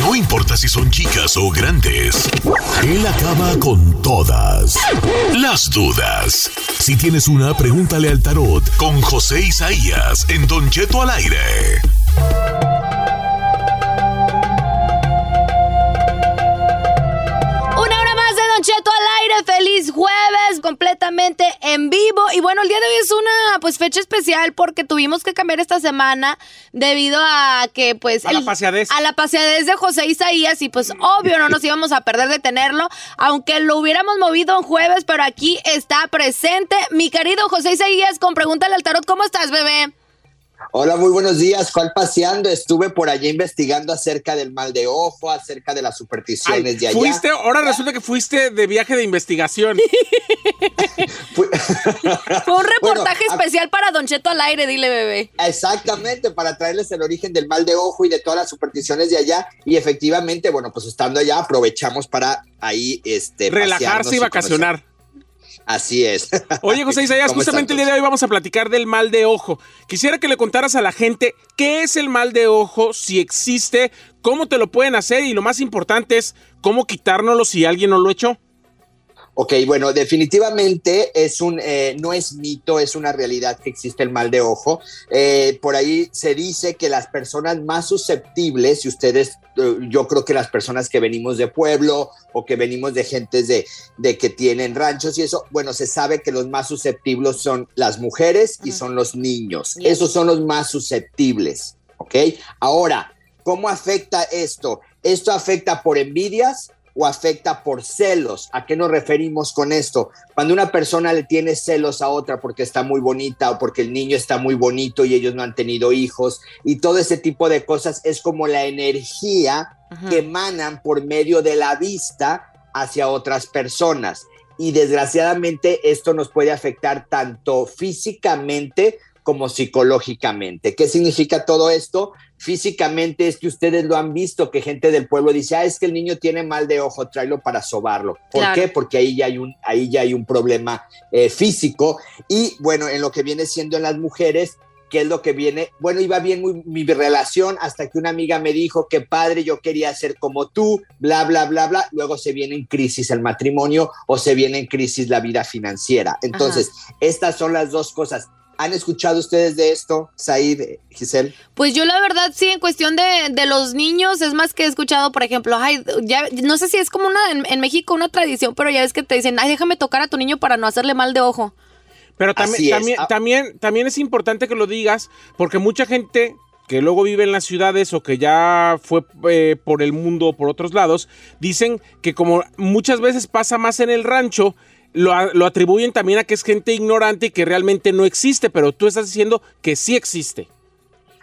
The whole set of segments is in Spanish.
No importa si son chicas o grandes, él acaba con todas las dudas. Si tienes una, pregúntale al tarot con José Isaías en Don Cheto al aire. Feliz jueves, completamente en vivo. Y bueno, el día de hoy es una pues fecha especial porque tuvimos que cambiar esta semana debido a que pues... A la paseadez. A la paseadez de José Isaías y pues obvio no nos íbamos a perder de tenerlo, aunque lo hubiéramos movido en jueves, pero aquí está presente mi querido José Isaías con Pregúntale al Tarot. ¿Cómo estás, bebé? Hola, muy buenos días. ¿Cuál paseando? Estuve por allá investigando acerca del mal de ojo, acerca de las supersticiones de allá. Fuiste, ahora resulta que fuiste de viaje de investigación. Fue un reportaje especial para Don Cheto al aire, dile bebé. Exactamente, para traerles el origen del mal de ojo y de todas las supersticiones de allá. Y efectivamente, bueno, pues estando allá aprovechamos para ahí este relajarse y vacacionar. Así es. Oye, José Isaías, justamente el día de hoy vamos a platicar del mal de ojo. Quisiera que le contaras a la gente qué es el mal de ojo, si existe, cómo te lo pueden hacer y lo más importante es cómo quitárnoslo si alguien no lo echó. Ok, bueno, definitivamente es un, eh, no es mito, es una realidad que existe el mal de ojo. Eh, por ahí se dice que las personas más susceptibles, y ustedes, eh, yo creo que las personas que venimos de pueblo o que venimos de gentes de, de que tienen ranchos y eso, bueno, se sabe que los más susceptibles son las mujeres y son los niños. Esos son los más susceptibles, ¿ok? Ahora, ¿cómo afecta esto? Esto afecta por envidias, o afecta por celos. ¿A qué nos referimos con esto? Cuando una persona le tiene celos a otra porque está muy bonita o porque el niño está muy bonito y ellos no han tenido hijos y todo ese tipo de cosas es como la energía que emanan por medio de la vista hacia otras personas. Y desgraciadamente esto nos puede afectar tanto físicamente como psicológicamente. ¿Qué significa todo esto? Físicamente es que ustedes lo han visto, que gente del pueblo dice, ah, es que el niño tiene mal de ojo, tráelo para sobarlo. ¿Por qué? Porque ahí ya hay un, ahí ya hay un problema eh, físico. Y bueno, en lo que viene siendo en las mujeres, ¿qué es lo que viene? Bueno, iba bien mi relación hasta que una amiga me dijo que padre, yo quería ser como tú, bla, bla, bla, bla. Luego se viene en crisis el matrimonio o se viene en crisis la vida financiera. Entonces, estas son las dos cosas ¿Han escuchado ustedes de esto, Said, Giselle? Pues yo la verdad sí, en cuestión de, los niños, es más que he escuchado, por ejemplo, ay, ya, no sé si es como una en, México una tradición, pero ya ves que te dicen, ay, déjame tocar a tu niño para no hacerle mal de ojo. Pero también, también, ah. también, también es importante que lo digas, porque mucha gente que luego vive en las ciudades o que ya fue eh, por el mundo o por otros lados, dicen que como muchas veces pasa más en el rancho, lo, atribuyen también a que es gente ignorante y que realmente no existe, pero tú estás diciendo que sí existe.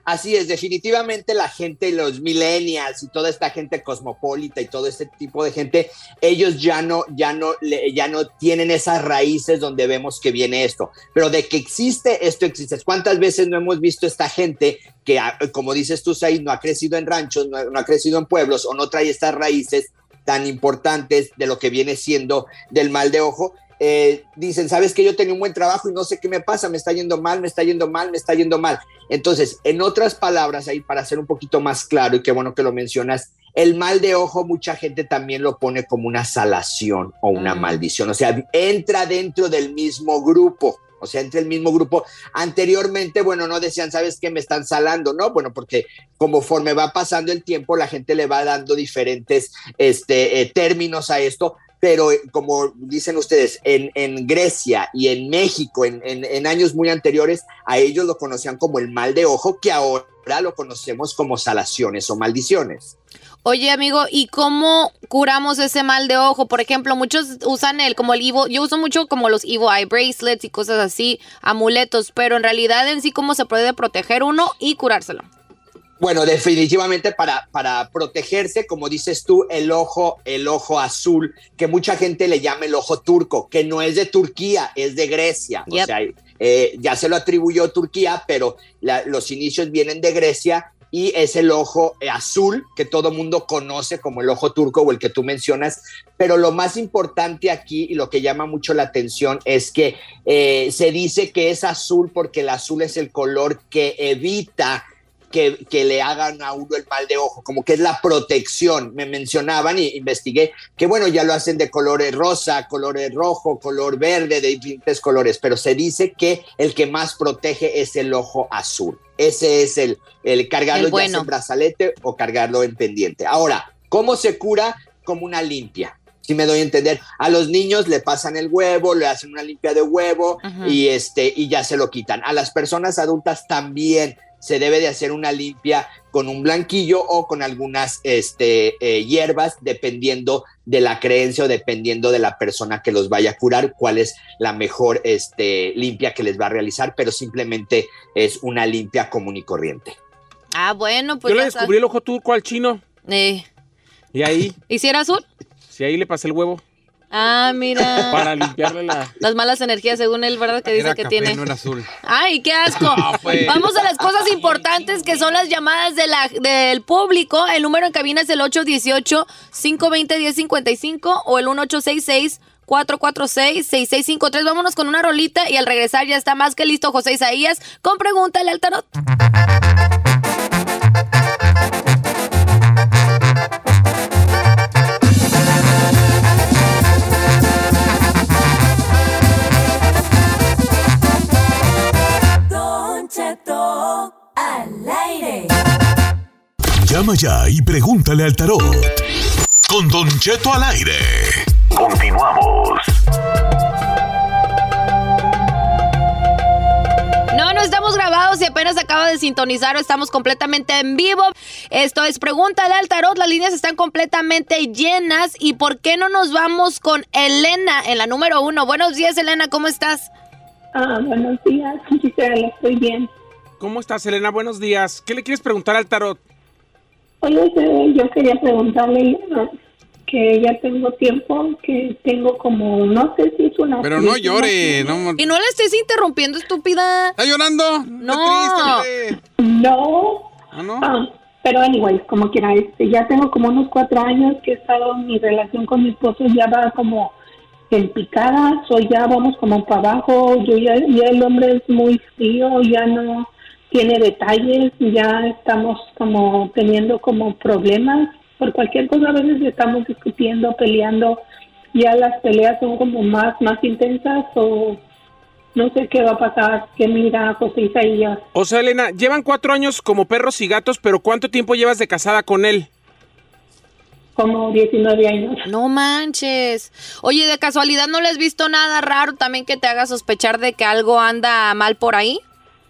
Así es, definitivamente la gente, los millennials y toda esta gente cosmopolita y todo este tipo de gente, ellos ya no, ya no, ya no tienen esas raíces donde vemos que viene esto. Pero de que existe, esto existe. ¿Cuántas veces no hemos visto esta gente que, como dices tú, Said, no ha crecido en ranchos, no ha crecido en pueblos o no trae estas raíces tan importantes de lo que viene siendo del mal de ojo. Eh, dicen, sabes que yo tenía un buen trabajo y no sé qué me pasa, me está yendo mal, me está yendo mal, me está yendo mal. Entonces, en otras palabras, ahí para ser un poquito más claro y qué bueno que lo mencionas, el mal de ojo mucha gente también lo pone como una salación o una mm. maldición, o sea, entra dentro del mismo grupo o sea, entre el mismo grupo. Anteriormente, bueno, no decían, ¿sabes qué? Me están salando, ¿no? Bueno, porque conforme va pasando el tiempo, la gente le va dando diferentes este, eh, términos a esto, pero eh, como dicen ustedes, en, en Grecia y en México, en, en, años muy anteriores, a ellos lo conocían como el mal de ojo, que ahora lo conocemos como salaciones o maldiciones. Oye, amigo, ¿y cómo curamos ese mal de ojo? Por ejemplo, muchos usan el como el Evo, yo uso mucho como los Evo Eye Bracelets y cosas así, amuletos, pero en realidad en sí cómo se puede proteger uno y curárselo. Bueno, definitivamente para, para protegerse, como dices tú, el ojo, el ojo azul, que mucha gente le llama el ojo turco, que no es de Turquía, es de Grecia. O sea, eh, ya se lo atribuyó Turquía, pero los inicios vienen de Grecia y es el ojo eh, azul que todo mundo conoce como el ojo turco o el que tú mencionas. Pero lo más importante aquí y lo que llama mucho la atención es que eh, se dice que es azul porque el azul es el color que evita que, que, le hagan a uno el mal de ojo, como que es la protección. Me mencionaban y investigué que bueno, ya lo hacen de colores rosa, colores rojo, color verde, de diferentes colores, pero se dice que el que más protege es el ojo azul. Ese es el, el cargarlo ya en brazalete o cargarlo en pendiente. Ahora, ¿cómo se cura? Como una limpia si me doy a entender. A los niños le pasan el huevo, le hacen una limpia de huevo y este y ya se lo quitan. A las personas adultas también se debe de hacer una limpia con un blanquillo o con algunas este, eh, hierbas, dependiendo de la creencia o dependiendo de la persona que los vaya a curar, cuál es la mejor este, limpia que les va a realizar, pero simplemente es una limpia común y corriente. Ah, bueno, pues. Yo le descubrí el ojo turco al chino. Eh. Y ahí. ¿Y si era azul? Y ahí le pasé el huevo. Ah, mira. Para limpiarle la... las malas energías, según él, ¿verdad? Que dice que tiene. No era azul. Ay, qué asco. Pues. Vamos a las cosas importantes que son las llamadas de la, del público. El número en cabina es el 818-520-1055 o el 1866. 446-6653. Vámonos con una rolita y al regresar ya está más que listo José Isaías con Pregúntale al Tarot. Llama ya y pregúntale al tarot. Con Don Cheto al aire. Continuamos. No, no estamos grabados y apenas acaba de sintonizar o estamos completamente en vivo. Esto es Pregúntale al Tarot. Las líneas están completamente llenas. ¿Y por qué no nos vamos con Elena en la número uno? Buenos días, Elena, ¿cómo estás? Ah, buenos días, estoy bien. ¿Cómo estás, Elena? Buenos días. ¿Qué le quieres preguntar al tarot? Oye, yo quería preguntarle ah, que ya tengo tiempo, que tengo como, no sé si es una... Pero no llore, no... Y no le estés interrumpiendo, estúpida. ¿Está llorando? No. no. ¿Ah, no? Ah, pero anyways, como quiera, este, ya tengo como unos cuatro años que he estado, mi relación con mi esposo ya va como en picada, soy ya vamos como para abajo, yo ya, ya el hombre es muy frío, ya no tiene detalles, ya estamos como teniendo como problemas por cualquier cosa, a veces estamos discutiendo, peleando, ya las peleas son como más, más intensas o no sé qué va a pasar, qué mira José Isaías. O sea, Elena, llevan cuatro años como perros y gatos, pero ¿cuánto tiempo llevas de casada con él? Como 19 años. No manches. Oye, ¿de casualidad no le has visto nada raro también que te haga sospechar de que algo anda mal por ahí?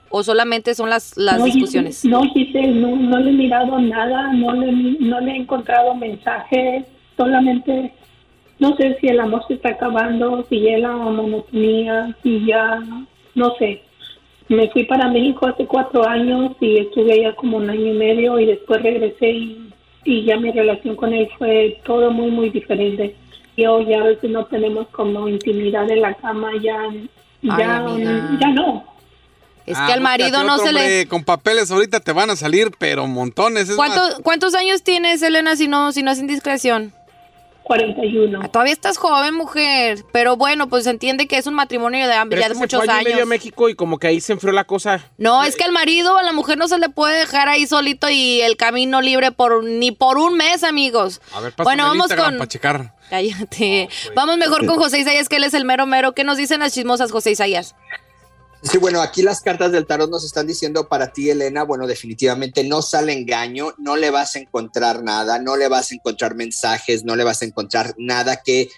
O solamente son las, las discusiones? No, Giselle, no, no le he mirado nada, no le, no le he encontrado mensajes, solamente no sé si el amor se está acabando, si ya la monotonía, si ya, no sé. Me fui para México hace cuatro años y estuve allá como un año y medio y después regresé y, y ya mi relación con él fue todo muy, muy diferente. Y hoy ya a veces no tenemos como intimidad en la cama, ya, ya, ya no. Es que al ah, marido no se le. Con papeles ahorita te van a salir, pero montones. ¿Cuántos años tienes, Elena, si no, si no es indiscreción? 41. Ah, todavía estás joven, mujer. Pero bueno, pues se entiende que es un matrimonio de, ya de muchos años. medio a México y como que ahí se enfrió la cosa. No, es que al marido a la mujer no se le puede dejar ahí solito y el camino libre por ni por un mes, amigos. A ver, bueno, vamos con. Para checar. Cállate. vamos mejor con José Isaías, que él es el mero mero. ¿Qué nos dicen las chismosas, José Isaías? Sí, bueno, aquí las cartas del tarot nos están diciendo para ti, Elena, bueno, definitivamente no sale engaño, no le vas a encontrar nada, no le vas a encontrar mensajes, no le vas a encontrar nada que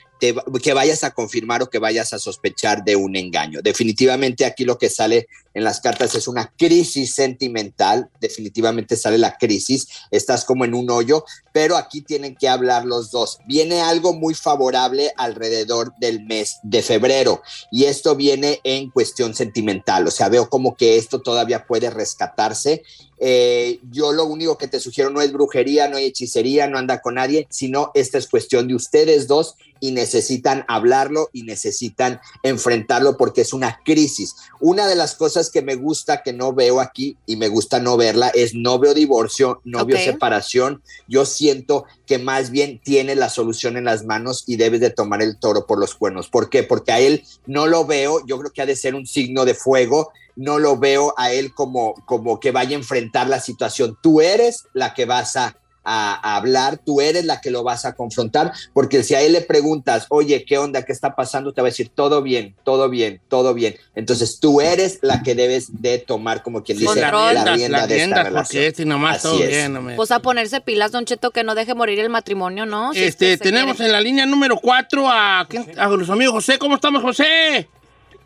que vayas a confirmar o que vayas a sospechar de un engaño. Definitivamente aquí lo que sale en las cartas es una crisis sentimental, definitivamente sale la crisis, estás como en un hoyo, pero aquí tienen que hablar los dos. Viene algo muy favorable alrededor del mes de febrero y esto viene en cuestión sentimental, o sea, veo como que esto todavía puede rescatarse eh, yo lo único que te sugiero no es brujería, no hay hechicería, no anda con nadie, sino esta es cuestión de ustedes dos y necesitan hablarlo y necesitan enfrentarlo porque es una crisis. Una de las cosas que me gusta que no veo aquí y me gusta no verla es no veo divorcio, no veo separación. Yo siento que más bien tiene la solución en las manos y debes de tomar el toro por los cuernos. ¿Por qué? Porque a él no lo veo, yo creo que ha de ser un signo de fuego no lo veo a él como, como que vaya a enfrentar la situación. Tú eres la que vas a a, hablar, tú eres la que lo vas a confrontar, porque si a él le preguntas, oye, ¿qué onda? ¿Qué está pasando? Te va a decir, todo bien, todo bien, todo bien. Entonces tú eres la que debes de tomar, como quien dice, la rienda de esta relación. Este, nomás todo bien, Pues a ponerse pilas, Don Cheto, que no deje morir el matrimonio, ¿no? este, tenemos en la línea número 4 a, a los amigos José. ¿Cómo estamos, José?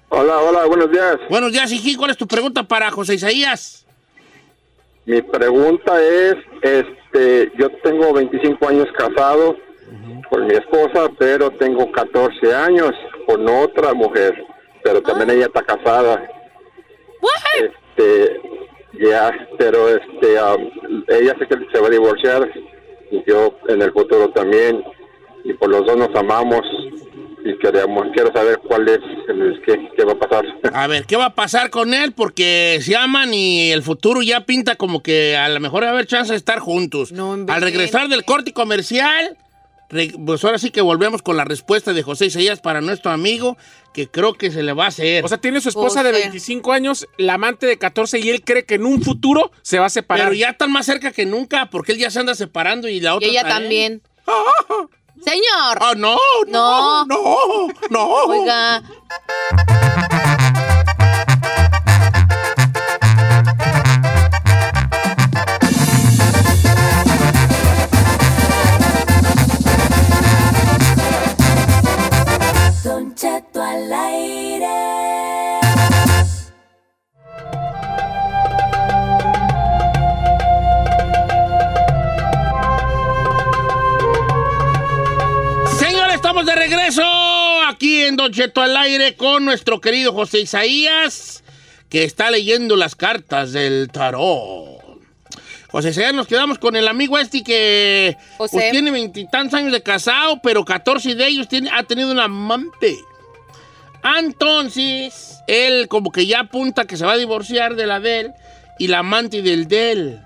Hola, hola, buenos días. Buenos días, Hijí. ¿Cuál es tu pregunta para José Isaías? Mi pregunta es, este, yo tengo 25 años casado con mi esposa, pero tengo 14 años con otra mujer, pero también ella está casada. Este, ya, pero este, um, ella sé que se va a divorciar y yo en el futuro también, y por los dos nos amamos y queremos, quiero saber cuál es, qué, va a pasar. A ver, ¿qué va a pasar con él? Porque se aman y el futuro ya pinta como que a lo mejor va a haber chance de estar juntos. Al regresar del corte comercial, pues ahora sí que volvemos con la respuesta de José Isaías para nuestro amigo, que creo que se le va a hacer. O sea, tiene su esposa de 25 años, la amante de 14, y él cree que en un futuro se va a separar. Pero ya están más cerca que nunca, porque él ya se anda separando y la otra. Y ella también. Señor. Ah, no, no, no, no. Oiga. Don Cheto al regreso aquí en Don Cheto al aire con nuestro querido José Isaías, que está leyendo las cartas del tarot. José Isaías, nos quedamos con el amigo este que pues, tiene veintitantos años de casado, pero 14 de ellos tiene, ha tenido un amante. Entonces, él como que ya apunta que se va a divorciar de la de él y la amante del de él.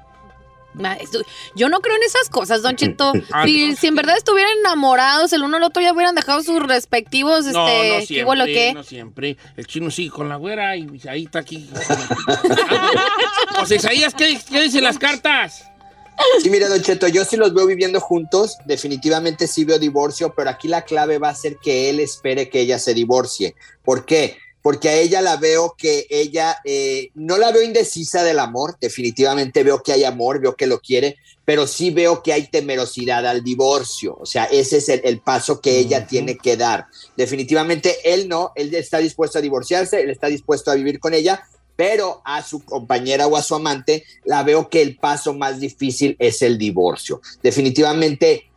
Yo no creo en esas cosas, Don Cheto. Ah, si, en verdad estuvieran enamorados, el uno al otro ya hubieran dejado sus respectivos, no, este, no siempre, no siempre. El chino sigue con la güera y ahí está aquí. José Isaías, ¿qué, ¿qué dicen las cartas? Sí, mira, Don Cheto, yo sí los veo viviendo juntos. Definitivamente sí veo divorcio, pero aquí la clave va a ser que él espere que ella se divorcie. ¿Por qué? Porque a ella la veo que ella, eh, no la veo indecisa del amor, definitivamente veo que hay amor, veo que lo quiere, pero sí veo que hay temerosidad al divorcio, o sea, ese es el, paso que ella tiene que dar. Definitivamente él no, él está dispuesto a divorciarse, él está dispuesto a vivir con ella, pero a su compañera o a su amante la veo que el paso más difícil es el divorcio. Definitivamente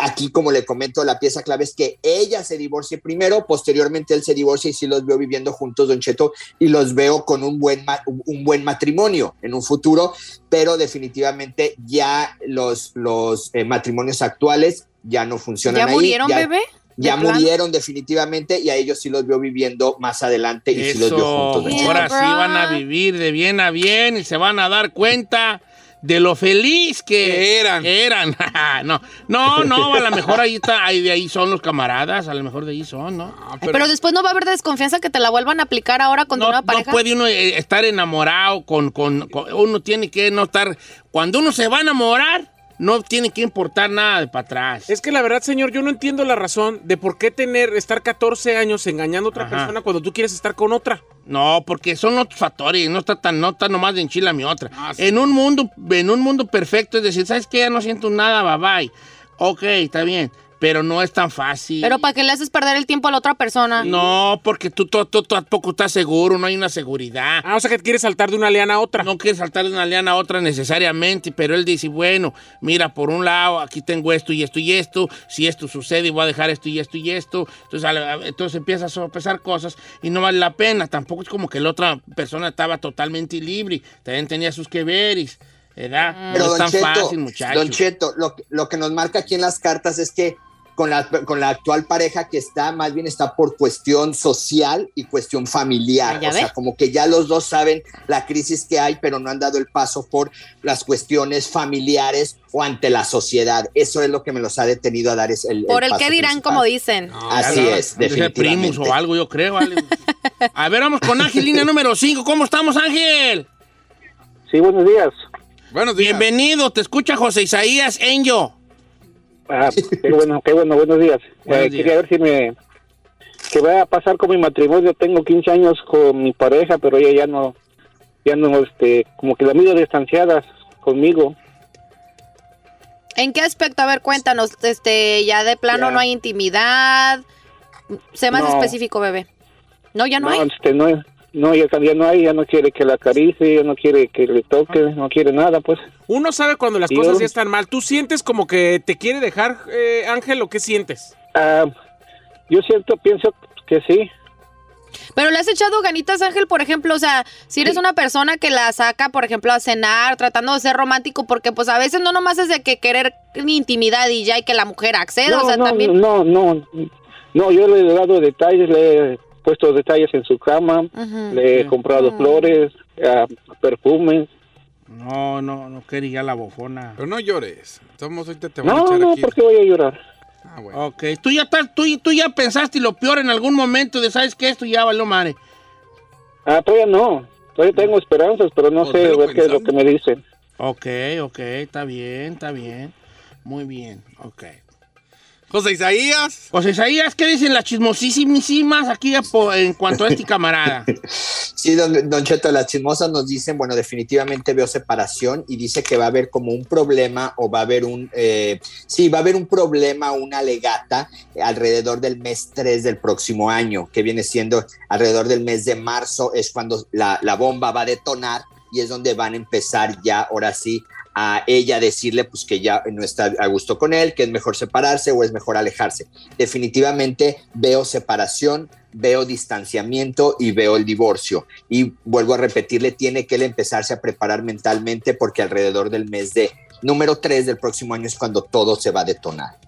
aquí, como le comento, la pieza clave es que ella se divorcie primero, posteriormente él se divorcia y sí los veo viviendo juntos, Don Cheto, y los veo con un buen, un buen matrimonio en un futuro, pero definitivamente ya los, los eh, matrimonios actuales ya no funcionan. ¿Ya murieron, bebé? Ya murieron definitivamente y a ellos sí los veo viviendo más adelante y sí los veo juntos. Ahora sí van a vivir de bien a bien y se van a dar cuenta de lo feliz que, eran. eran. no, no, no, a lo mejor ahí está, ahí de ahí son los camaradas, a lo mejor de ahí son, ¿no? pero, después no va a haber desconfianza que te la vuelvan a aplicar ahora con una pareja. No puede uno eh, estar enamorado con, con, uno tiene que no estar, cuando uno se va a enamorar, no tiene que importar nada de para atrás. Es que la verdad, señor, yo no entiendo la razón de por qué tener, estar 14 años engañando a otra persona cuando tú quieres estar con otra. No, porque son otros factores, no está tan, no está nomás de enchila mi otra. Ah, en un mundo, en un mundo perfecto, es decir, ¿sabes qué? Ya no siento nada, bye bye. Ok, está bien pero no es tan fácil. ¿Pero para qué le haces perder el tiempo a la otra persona? No, porque tú, tampoco estás seguro, no hay una seguridad. Ah, o sea que quieres saltar de una liana a otra. No quieres saltar de una liana a otra necesariamente, pero él dice, bueno, mira, por un lado, aquí tengo esto y esto y esto, si esto sucede, voy a dejar esto y esto y esto. Entonces, entonces empiezas a sopesar cosas y no vale la pena. Tampoco es como que la otra persona estaba totalmente libre, también tenía sus que veres. ¿verdad? Pero no es tan fácil, muchacho. Don Cheto, lo, lo que nos marca aquí en las cartas es que con la, con la actual pareja que está, más bien está por cuestión social y cuestión familiar. ¿Ya o sea, como que ya los dos saben la crisis que hay, pero no han dado el paso por las cuestiones familiares o ante la sociedad. Eso es lo que me los ha detenido a dar es el, Por el que dirán, principal. como dicen. Así es, definitivamente. primos o algo, yo creo. ¿vale? A ver, vamos con Ángel, línea número 5. ¿Cómo estamos, Ángel? Sí, buenos días. Buenos días. Bienvenido, te escucha José Isaías Enyo. Ah, qué bueno, qué bueno, buenos días. Buenos Eh, días. Quería ver si me... ¿Qué va a pasar con mi matrimonio? Tengo 15 años con mi pareja, pero ella ya no, ya no, este, como que la miro distanciada conmigo. ¿En qué aspecto? A ver, cuéntanos. Este, ya de plano Ya. no hay intimidad. Sé más No. específico, bebé. No, ya no, hay. este, no, no, ya, ya no hay, ya no quiere que la acaricie, ya no quiere que le toque, no quiere nada, pues. Uno sabe cuando las Y cosas yo- ya están mal. ¿Tú sientes como que te quiere dejar, eh, Ángel, o qué sientes? Ah, yo siento, pienso que sí. Pero le has echado ganitas, Ángel, por ejemplo, o sea, si eres una persona que la saca, por ejemplo, a cenar, tratando de ser romántico, porque pues a veces no nomás es de que querer intimidad y ya y que la mujer acceda, no, o sea, no, también... no, no, no, yo le he dado detalles, le he puesto detalles en su cama, le he comprado flores, ah, perfumes. No, no, no quería la bofona. Pero no llores. Somos ahorita te van a No, echar no, aquí. ¿por qué voy a llorar? Ah, bueno. Ok, tú ya, estás, tú, tú ya pensaste lo peor en algún momento de, ¿sabes qué? Esto ya valió madre. Ah, todavía no, todavía tengo esperanzas, pero no Pues sé ver qué es lo que me dicen. Ok, ok, está bien, está bien. Muy bien, ok. José Isaías. José Isaías, ¿qué dicen las chismosísimas aquí en cuanto a este camarada? Sí, don, don Cheto, las chismosas nos dicen, bueno, definitivamente veo separación y dice que va a haber como un problema o va a haber un, eh, sí, va a haber un problema, una legata alrededor del mes 3 del próximo año, que viene siendo alrededor del mes de marzo, es cuando la, la bomba va a detonar y es donde van a empezar ya, ahora sí, a ella decirle pues que ya no está a gusto con él, que es mejor separarse o es mejor alejarse. Definitivamente veo separación, veo distanciamiento y veo el divorcio. Y vuelvo a repetirle, tiene que él empezarse a preparar mentalmente porque alrededor del mes de número 3 del próximo año es cuando todo se va a detonar.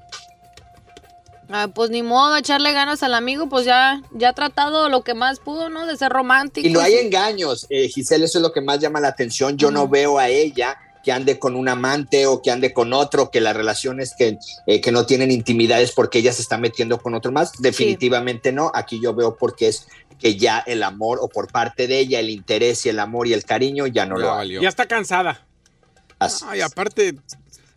Ah, pues ni modo, echarle ganas al amigo, pues ya, ya ha tratado lo que más pudo, ¿no? De ser romántico. Y no hay engaños, eh, Giselle, eso es lo que más llama la atención. Yo no veo a ella que ande con un amante o que ande con otro, que las relaciones que, eh, que no tienen intimidades porque ella se está metiendo con otro más. Definitivamente no. Aquí yo veo porque es que ya el amor o por parte de ella el interés y el amor y el cariño ya no Ya lo valió. Ya está cansada. Así Ay, es. aparte,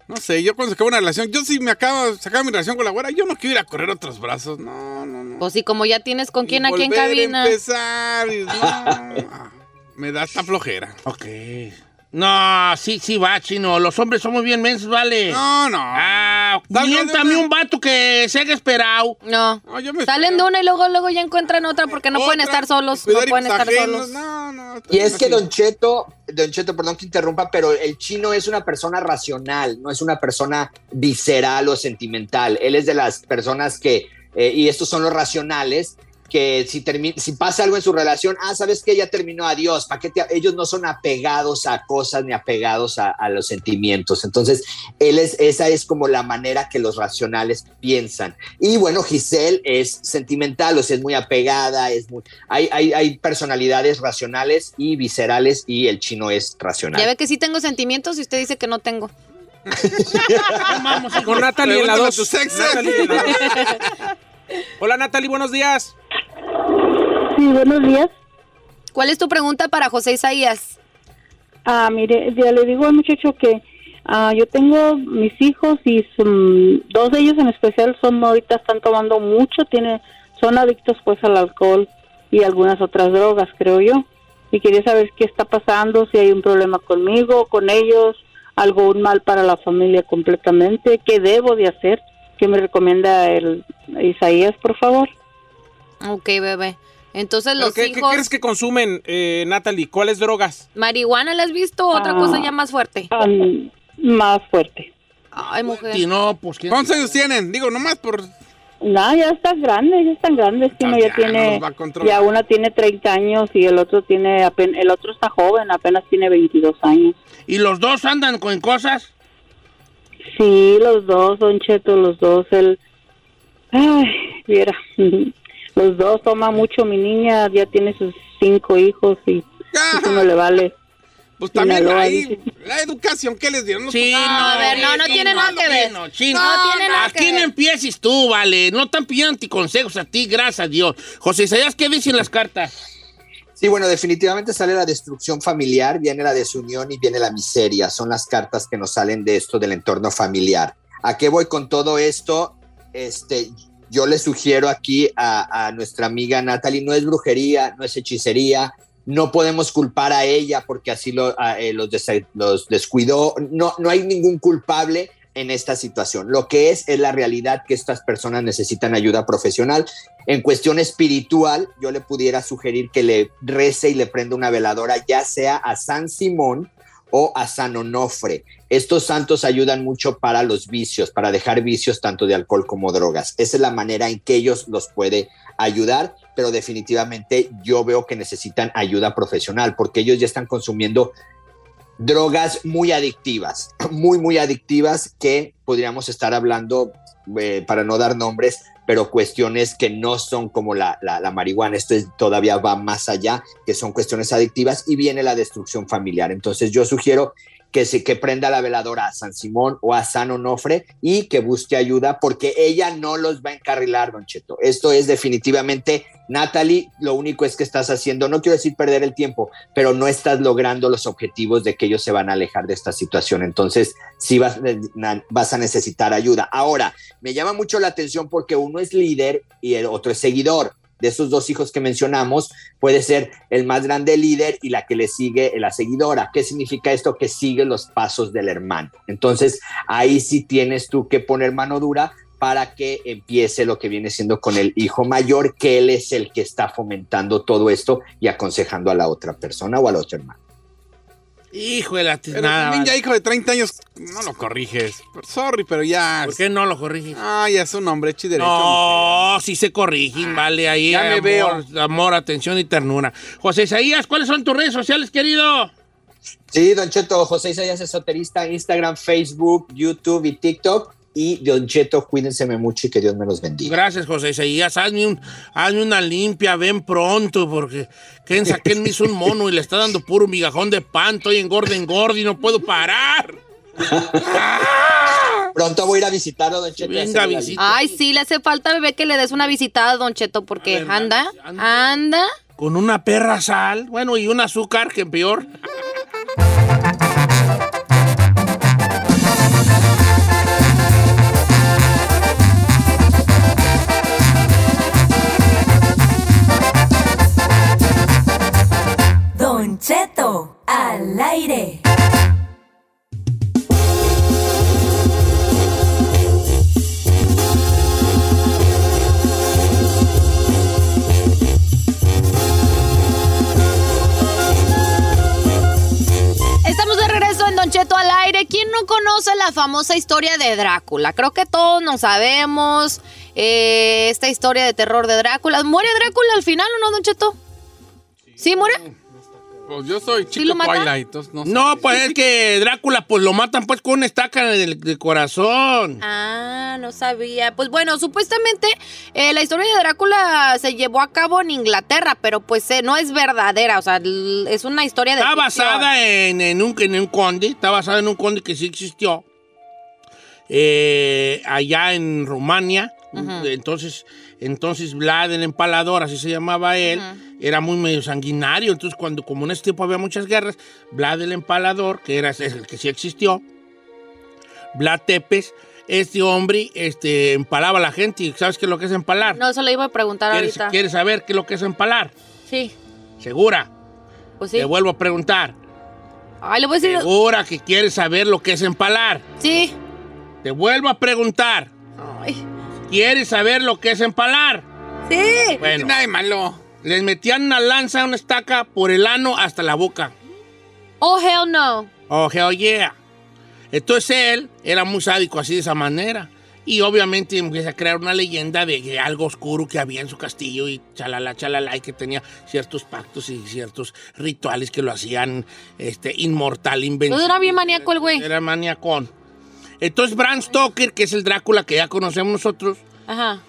no sé, yo cuando se acaba una relación, yo si me acabo, se acaba mi relación con la güera, yo no quiero ir a correr otros brazos. No, no, no. Pues sí, como ya tienes con quién Y aquí en cabina. empezar, y no, ah, me da esta flojera. Ok. No, sí, sí va, chino. Los hombres somos bien mensos, vale. No, no. Ah, miéntame un vato que se haya esperado. No. No, yo me Salen de una y luego, luego ya encuentran otra porque no pueden estar solos. No pueden estar ajenos, solos. No, no. Y es que. Don Cheto, Don Cheto, perdón que interrumpa, pero el chino es una persona racional, no es una persona visceral o sentimental. Él es de las personas que, eh, y estos son los racionales, que si, si pasa algo en su relación, ah, sabes que ya terminó, adiós, ¿para qué te- Ellos no son apegados a cosas ni apegados a, a los sentimientos. Entonces, él es, esa es como la manera que los racionales piensan. Y bueno, Giselle es sentimental, o sea, es muy apegada, es muy, hay, hay, hay personalidades racionales y viscerales y el chino es racional. Ya ve que sí tengo sentimientos y usted dice que no tengo. Vamos. Con Natalie en la Pregúntale a 2. Hola Natalie, buenos días. Sí, buenos días. ¿Cuál es tu pregunta para José Isaías? Ah, mire, ya le digo al muchacho que ah, yo tengo mis hijos y son- dos de ellos en especial son ahorita están tomando mucho, tiene, son adictos pues al alcohol y algunas otras drogas, creo yo. Y quería saber qué está pasando, si hay un problema conmigo, con ellos, algo un mal para la familia completamente, qué debo de hacer, qué me recomienda el Isaías, por favor. Ok, bebé. Entonces ¿Pero los ¿Qué, qué hijos... crees que consumen, eh, Natalie? ¿Cuáles drogas? ¿Marihuana la has visto o otra Ah. cosa ya más fuerte? Más fuerte. Ay, mujer. Sí, no, pues ¿quién- ¿Cuántos años tienen? Digo, nomás por... No, ya están grandes, ya están grandes. Uno Ya, ya no tiene, los va a controlar. ya una tiene 30 años y el otro tiene, apen- el otro está joven, apenas tiene 22 años. ¿Y los dos andan con cosas? Sí, los dos, Don Cheto, los dos. Él, Ay, viera. Los dos toma mucho. Mi niña ya tiene sus cinco hijos y eso no le vale. Pues también ahí, la educación, ¿qué les dieron? Sí, no, a ver, no, no tiene nada que ver. No, chino. No tiene nada Aquí que no ver. empieces tú, vale. No están pidiendo anticonsejos a ti, gracias a Dios. José Isaías, ¿qué dicen las cartas? Sí, bueno, definitivamente sale la destrucción familiar, viene la desunión y viene la miseria. Son las cartas que nos salen de esto del entorno familiar. ¿A qué voy con todo esto? Este, yo le sugiero aquí a, nuestra amiga Natalie, no es brujería, no es hechicería, no podemos culpar a ella porque así lo, eh, los, des- los descuidó. No, no hay ningún culpable en esta situación. Lo que es es la realidad que estas personas necesitan ayuda profesional. En cuestión espiritual, yo le pudiera sugerir que le rece y le prenda una veladora, ya sea a San Simón o a San Onofre. Estos santos ayudan mucho para los vicios, para dejar vicios tanto de alcohol como drogas. Esa es la manera en que ellos los puede ayudar, pero definitivamente yo veo que necesitan ayuda profesional porque ellos ya están consumiendo drogas muy adictivas, muy, muy adictivas que podríamos estar hablando, eh, para no dar nombres, pero cuestiones que no son como la, la, la marihuana, esto es- todavía va más allá, que son cuestiones adictivas y viene la destrucción familiar. Entonces yo sugiero que se que prenda la veladora a San Simón o a San Onofre y que busque ayuda porque ella no los va a encarrilar, Don Cheto. Esto es definitivamente, Natalie, lo único es que estás haciendo, no quiero decir perder el tiempo, pero no estás logrando los objetivos de que ellos se van a alejar de esta situación. Entonces, sí vas, na- vas a necesitar ayuda. Ahora, me llama mucho la atención porque uno es líder y el otro es seguidor. De esos dos hijos que mencionamos, puede ser el más grande líder y la que le sigue la seguidora. ¿Qué significa esto? Que sigue los pasos del hermano. Entonces, ahí sí tienes tú que poner mano dura para que empiece lo que viene siendo con el hijo mayor, que él es el que está fomentando todo esto y aconsejando a la otra persona o al otro hermano. Hijo de la Pero nada, también vale. ya hijo de 30 años, no lo corriges. Sorry, pero ya. ¿Por qué no lo corriges? Ah, ya es un hombre hecho y derecho. No, sí se corrigen, vale. Ahí ya me amor, amor, atención y ternura. José Isaías, ¿cuáles son tus redes sociales, querido? Sí, Don Cheto, José Isaías Esoterista, Instagram, Facebook, YouTube y TikTok. Y Don Cheto, cuídense mucho y que Dios me los bendiga. Gracias, José Isaías. Hazme, un, hazme una limpia, ven pronto, porque Ken Saquen me hizo un mono y le está dando puro migajón de pan. Estoy engorde, engorde y no puedo parar. Pronto voy a ir a visitarlo, Don Cheto. Venga, visita. Ay, sí, le hace falta, bebé, que le des una visitada a Don Cheto, porque anda, anda. Con una perra sal, bueno, y un azúcar, que peor. Don Cheto, al aire. Estamos de regreso en Don Cheto al aire. ¿Quién no conoce la famosa historia de Drácula? Creo que todos nos sabemos eh, esta historia de terror de Drácula. ¿Muere Drácula al final o no, Don Cheto? ¿Sí muere? Pues yo soy ¿Sí lo chico mata? Twilight. entonces no sé. No, pues es que Drácula, pues lo matan pues con una estaca del, del corazón. Ah, no sabía. Pues bueno, supuestamente eh, la historia de Drácula se llevó a cabo en Inglaterra, pero pues eh, no es verdadera. O sea, es una historia de. Está ficción. basada en, en un, en un conde, está basada en un conde que sí existió. eh, allá en Rumania. Entonces, entonces Vlad el Empalador, así se llamaba él, era muy medio sanguinario. Entonces, cuando como en ese tiempo había muchas guerras, Vlad el Empalador, que era el que sí existió, Vlad Tepes, este hombre este, empalaba a la gente. ¿Y sabes qué es lo que es empalar? No, eso le iba a preguntar ¿Quieres, ahorita. ¿Quieres saber qué es lo que es empalar? Sí, ¿Segura? pues sí. Te vuelvo a preguntar. Ay, le voy a decir. ¿Segura que quieres saber lo que es empalar? Sí. Te vuelvo a preguntar. Ay. ¿Quieres saber lo que es empalar? Sí. No Bueno, nada de malo. Les metían una lanza, una estaca por el ano hasta la boca. Oh, hell no. Oh, hell yeah. Entonces él era muy sádico así de esa manera. Y obviamente empieza a crear una leyenda de algo oscuro que había en su castillo y chalala, chalala, y que tenía ciertos pactos y ciertos rituales que lo hacían este, inmortal, invencible. Pues era bien maníaco el güey. Era maniacón. Entonces Bram Stoker, que es el Drácula que ya conocemos nosotros, Ajá.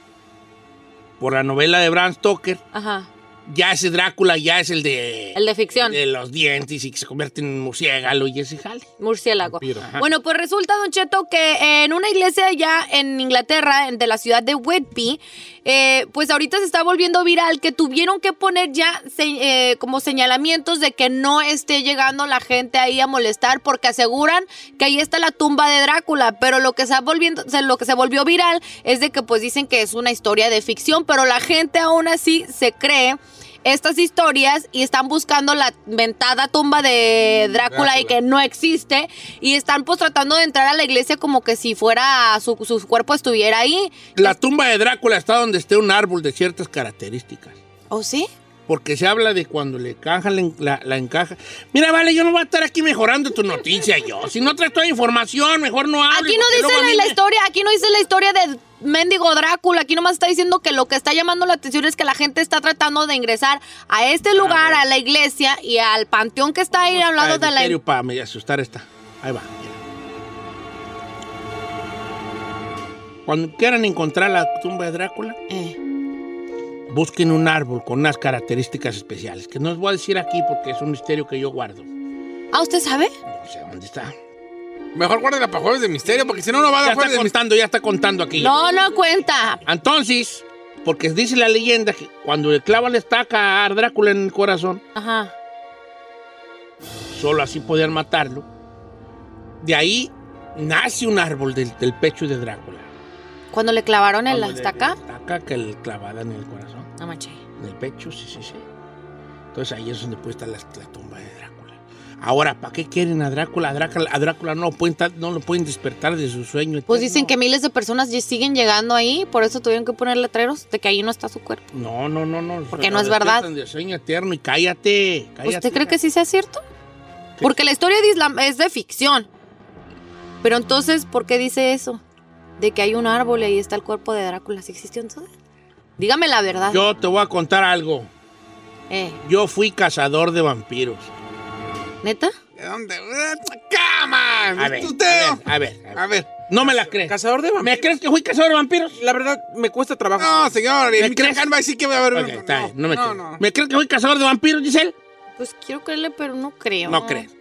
por la novela de Bram Stoker, Ajá. Ya ese Drácula ya es el de... El de ficción. De los dientes y que se convierte en murciélago y ese jale. Murciélago. Bueno, pues resulta, Don Cheto, que en una iglesia ya en Inglaterra, de la ciudad de Whitby, eh, pues ahorita se está volviendo viral que tuvieron que poner ya se- eh, como señalamientos de que no esté llegando la gente ahí a molestar porque aseguran que ahí está la tumba de Drácula, pero lo que ha volviendo, lo que se volvió viral es de que pues dicen que es una historia de ficción, pero la gente aún así se cree estas historias y están buscando la ventada tumba de Drácula, y que no existe y están pues tratando de entrar a la iglesia como que si fuera su, su cuerpo estuviera ahí. La tumba de Drácula está donde esté un árbol de ciertas características. ¿O sí? Porque se habla de cuando le encaja la, encaja. Mira, vale, yo no voy a estar aquí mejorando tu noticia yo. Si no traes toda información, mejor no hables. Aquí no dice la, historia, aquí no dice la historia de mendigo Drácula, aquí nomás está diciendo que lo que está llamando la atención es que la gente está tratando de ingresar a este lugar, a, la iglesia y al panteón que está ahí al lado de la... para me asustar esta. Ahí va. mira. Cuando quieran encontrar la tumba de Drácula, Eh. Busquen un árbol con unas características especiales, que no os voy a decir aquí porque es un misterio que yo guardo. Ah, ¿usted sabe? No sé dónde está. Mejor guárdela para jueves de misterio, porque si no, no va a Ya dar está jueves de misterio. contando, ya está contando aquí. No, no cuenta. Entonces, porque dice la leyenda que cuando le clavan la estaca a Drácula en el corazón, Ajá. solo así podían matarlo. De ahí nace un árbol del, del pecho de Drácula. Cuando le clavaron el Cuando le- hasta acá. la estaca que le clavada en el corazón, No manches. en el pecho, sí, sí, sí. Entonces ahí es donde puede estar la, la tumba de Drácula. Ahora, ¿para qué quieren a Drácula? A Drácula, a Drácula no, lo pueden, ta- no lo pueden despertar de su sueño. Pues eterno. dicen que miles de personas siguen llegando ahí, por eso tuvieron que poner letreros de que ahí no está su cuerpo. No, no, no, no. Porque no es verdad. De sueño eterno y cállate, cállate. ¿Usted cree que sí sea cierto? Porque la historia de Islam es de ficción. Pero entonces, ¿por qué dice eso? De que hay un árbol y ahí está el cuerpo de Drácula. ¿Sí existió entonces? Dígame la verdad. Yo te voy a contar algo. Eh, Yo fui cazador de vampiros. ¿Neta? ¿De dónde? ¡Cama! A ver, a ver, a ver, a. No me la crees. Cazador de ¿Me vampiros. crees que fui cazador de vampiros? La verdad, me cuesta trabajo. No, señor. ¿Me crees? Va a decir que va a haber... Ok, está bien, no me no, crees. no. ¿Me crees que fui cazador de vampiros, Giselle? Pues quiero creerle, pero no creo. No crees.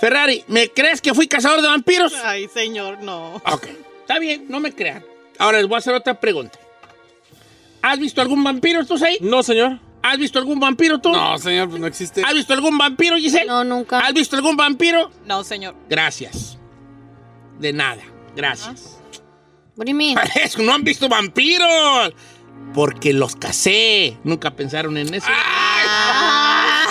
Ferrari, ¿me crees que fui cazador de vampiros? Ay, señor, no. Ok, está bien, no me crean. Ahora les voy a hacer otra pregunta. ¿Has visto algún vampiro tú, ahí? No, señor. ¿Has visto algún vampiro tú? No, señor, pues no existe. ¿Has visto algún vampiro, Giselle? No, nunca. ¿Has visto algún vampiro? No, señor. Gracias. De nada. Gracias. What do you mean? No han visto vampiros. Porque los casé. Nunca pensaron en eso. Ah.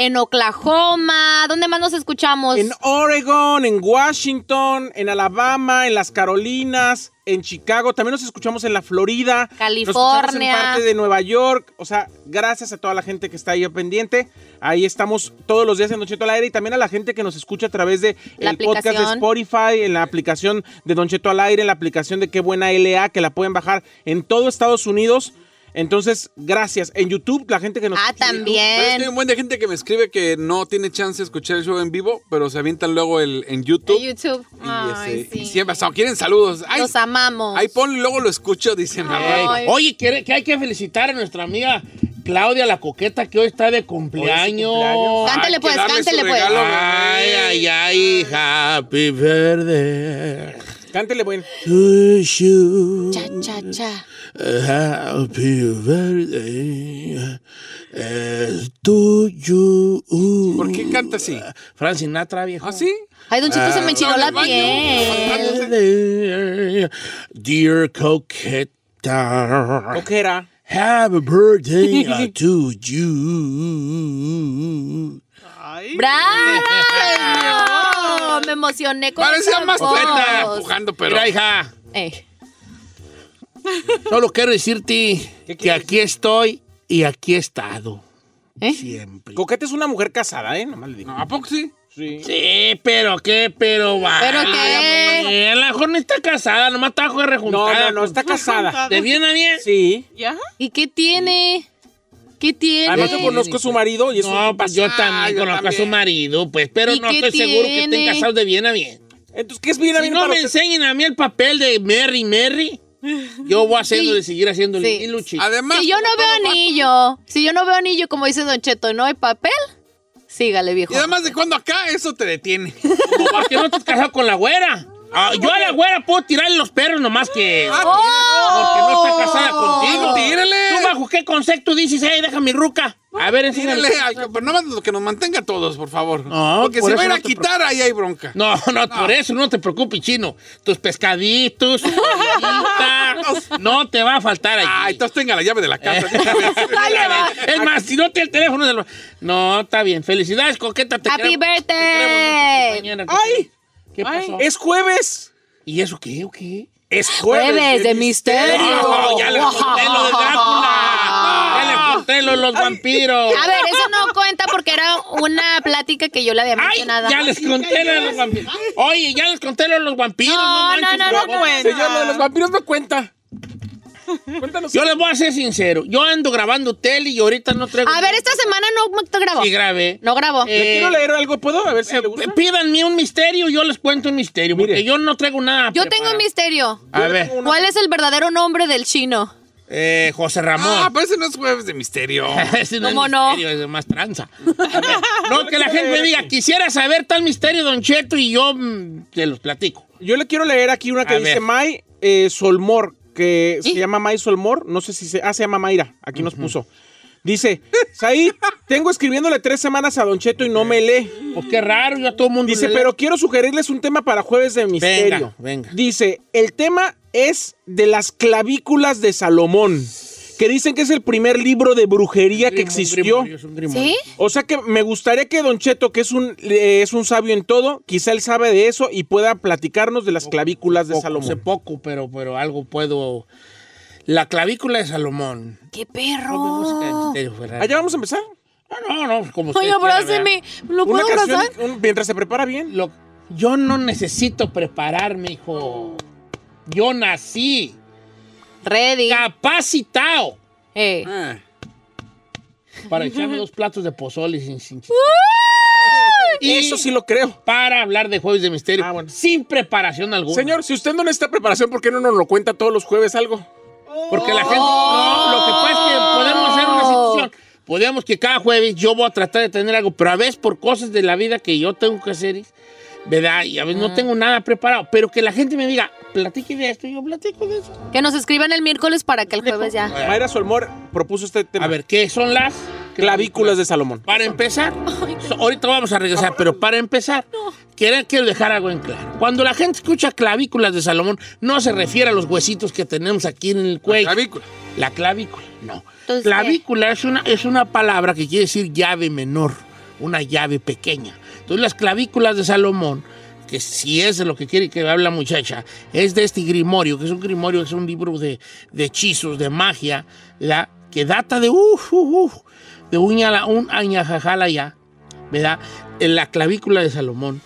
En Oklahoma. ¿Dónde más nos escuchamos? En Oregon, en Washington, en Alabama, en las Carolinas, en Chicago. También nos escuchamos en la Florida. Nos California. en parte de Nueva York. O sea, gracias a toda la gente que está ahí pendiente. Ahí estamos todos los días en Don Cheto al aire y también a la gente que nos escucha a través de La el podcast de aplicación. Spotify, en la aplicación de Don Cheto al aire, en la aplicación de Qué Buena LA, que la pueden bajar en todo Estados Unidos. Entonces, gracias. En YouTube, la gente que nos Ah, es que hay también. un buen de gente que me escribe que no tiene chance de escuchar el show en vivo, pero se avientan luego el, en YouTube. En YouTube. Y, Ay, y sí. siempre, hasta quieren saludos. Ay, Los amamos. ahí ponlo y luego lo escucho, dicen. Ay. Oye, que, que hay que felicitar a nuestra amiga Claudia la Coqueta, que hoy está de cumpleaños. cumpleaños. Que pues, cántele, pues. regalo, Ay, ay, ay, happy birthday Cántele, you. Cha, cha, cha. Happy birthday es tuyo. ¿Por qué canta así? Frank Sinatra, viejo. ¿Ah, sí? Ay, Don Cheto, se me enchinó en la piel. Dear coqueta. Coquera. Have a birthday to you. ¡Bravo! Me emocioné con Parecía más voz. teta empujando, pero. Mira, hija, Eh, solo quiero decirte que aquí estoy y aquí he estado. ¿Eh? Siempre. Coqueta es una mujer casada, ¿eh? Nomás le digo. No, ¿A poco sí? Sí. Sí, pero qué, pero va. ¿Pero qué? Eh, a lo mejor no está casada, nomás está No, rejuntada. no, no, está casada. ¿De bien a bien? Sí. ¿Ya? ¿Y qué tiene? ¿Qué tiene? Además, yo conozco a su marido y es No, pues yo también yo conozco a su marido, pues, pero ¿Y no estoy seguro que estén casados de bien a bien. Entonces, ¿qué es bien a Si bien no me usted? enseñen a mí el papel de Mary Mary, yo voy haciendo Sí. de seguir haciéndole Sí. y Luchi. Además. Si yo no como veo anillo, si yo no veo anillo, como dice Don Cheto, ¿no hay papel? Sígale, viejo. Y además de cuando acá eso te detiene. ¿Por qué no estás casado con la güera? Ah, yo a la güera puedo tirarle los perros nomás que... Ah, Porque no está casada contigo. Tírale. ¿Tú bajo qué concepto dices, hey, deja mi ruca? A ver, enséñale. Pero no más lo que nos mantenga todos, por favor. No, Porque por si va a ir no a quitar, ahí hay bronca. No, no, por eso no te preocupes, chino. Tus pescaditos, comidita, no te va a faltar allí. Ah, entonces tenga la llave de la casa. Es más, si no te el teléfono del... No, está bien. Felicidades, coqueta. Te Happy queremos- te birthday. queremos, ¡Ay! ¿Qué pasó? Es jueves. ¿Y eso qué o qué? Es jueves. Jueves de misterio. No, ya les conté lo de Drácula. Ya les conté lo de los vampiros. A ver, eso no cuenta porque era una plática que yo le había Ay, mencionado. ya les conté lo de los vampiros. Oye, ya les conté lo de los vampiros. No, no, manches, no, por no favor. cuenta. Señor, lo de los vampiros no cuenta. Cuéntanos. Yo les voy a ser sincero. Yo ando grabando tele y ahorita no traigo... A ver, esta semana no te grabó. Sí, grabé. No grabó. Eh, ¿Le quiero leer algo? ¿Puedo? A ver si Eh, le gusta. pídanme un misterio, yo les cuento un misterio, porque Mire. yo no traigo nada. yo tengo un misterio. A ver, ¿Cuál es el verdadero nombre del chino? eh, José Ramón. Ah, pero ese no es jueves de misterio. Ese no es ¿Cómo no? misterio, es más tranza. A ver, no, que la gente me diga, quisiera saber tal misterio, Don Cheto, y yo mm, te los platico. Yo le quiero leer aquí una que A dice ver. May eh, Solmor, que ¿Sí? se llama May Solmor. No sé si se. Ah, se llama Mayra. Aquí nos puso. Dice, Said, tengo escribiéndole tres semanas a Don Cheto y no me lee. Pues qué raro, yo a todo el mundo. Dice, pero quiero sugerirles un tema para jueves de misterio. venga. Dice, el tema es de las clavículas de Salomón, que dicen que es el primer libro de brujería que existió. ¿Sí? O sea que me gustaría que Don Cheto, que es un, eh, es un sabio en todo, quizá él sabe de eso y pueda platicarnos de las clavículas de Poco, Salomón. Sé poco, pero, pero algo puedo. La clavícula de Salomón. ¡Qué perro! Allá vamos a empezar. No, no, no, como Oye. ¿verdad? ¿Lo Una puedo canción abrazar? un- mientras se prepara bien. Lo- yo no necesito prepararme, hijo. Yo nací Ready. capacitado Eh. Ah. para echarme dos platos de pozole sin, sin Y eso sí lo creo. para hablar de jueves de misterio Ah, bueno. sin preparación alguna. Señor, si usted no necesita preparación, ¿por qué no nos lo cuenta todos los jueves algo? Porque la gente. No, lo que pasa es que podemos hacer una situación. Podemos que cada jueves yo voy a tratar de tener algo, pero a veces por cosas de la vida que yo tengo que hacer, ¿verdad? Y a veces no tengo nada preparado, pero que la gente me diga, platique de esto, y yo platico de eso. Que nos escriban el miércoles para que el jueves ya. Mayra Solmor propuso este tema. A ver, ¿qué son las clavículas de Salomón. Para empezar, ahorita vamos a regresar, pero para empezar, quiero, quiero dejar algo en claro. Cuando la gente escucha clavículas de Salomón, no se refiere a los huesitos que tenemos aquí en el cuello. Clavícula. La clavícula, no. Entonces, clavícula es una, es una palabra que quiere decir llave menor, una llave pequeña. Entonces las clavículas de Salomón, que si es lo que quiere que hable la muchacha, es de este grimorio, que es un grimorio, es un libro de, hechizos, de magia, que data de uf, uf, de un, ala- un añajajala ya, ¿verdad? En la clavícula de Salomón.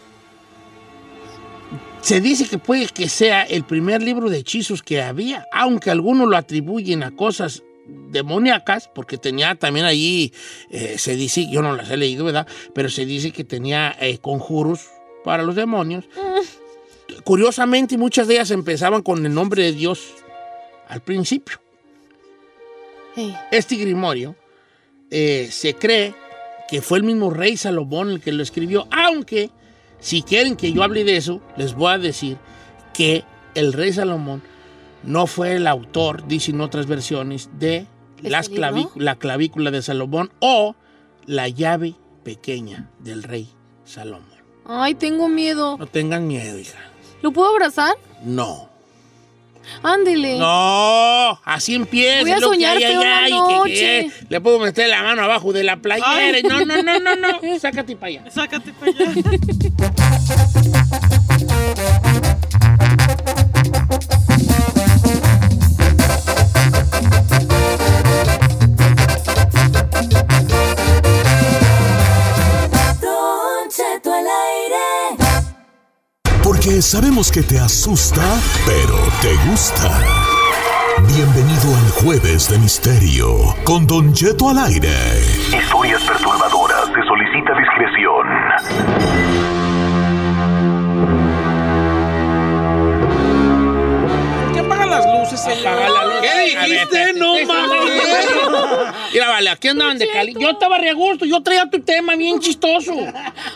Se dice que puede que sea el primer libro de hechizos que había, aunque algunos lo atribuyen a cosas demoníacas, porque tenía también allí, eh, se dice, yo no las he leído, ¿verdad? Pero se dice que tenía eh, conjuros para los demonios. Curiosamente, muchas de ellas empezaban con el nombre de Dios al principio. Este grimorio eh, se cree que fue el mismo rey Salomón el que lo escribió, aunque si quieren que yo hable de eso, les voy a decir que el rey Salomón no fue el autor, dicen otras versiones, de ¿Este las la clavícula de Salomón o la llave pequeña del rey Salomón. Ay, tengo miedo. No tengan miedo, hija. ¿Lo puedo abrazar? No. Ándele. No, así empieza. Voy a que soñar hay que le puedo meter la mano abajo de la playera. Ay. No, no, no, no, no. Sácate para allá. Sácate para allá. Porque sabemos que te asusta, pero te gusta. Bienvenido al Jueves de Misterio con Don Jeto al aire. Historias perturbadoras. Se solicita discreción. ¿Por qué apagan las luces? Apaga la luz. ¿Qué ver, dijiste? No mames. Mira, vale, aquí andaban de caliente. Yo estaba re a gusto, yo traía tu tema bien chistoso.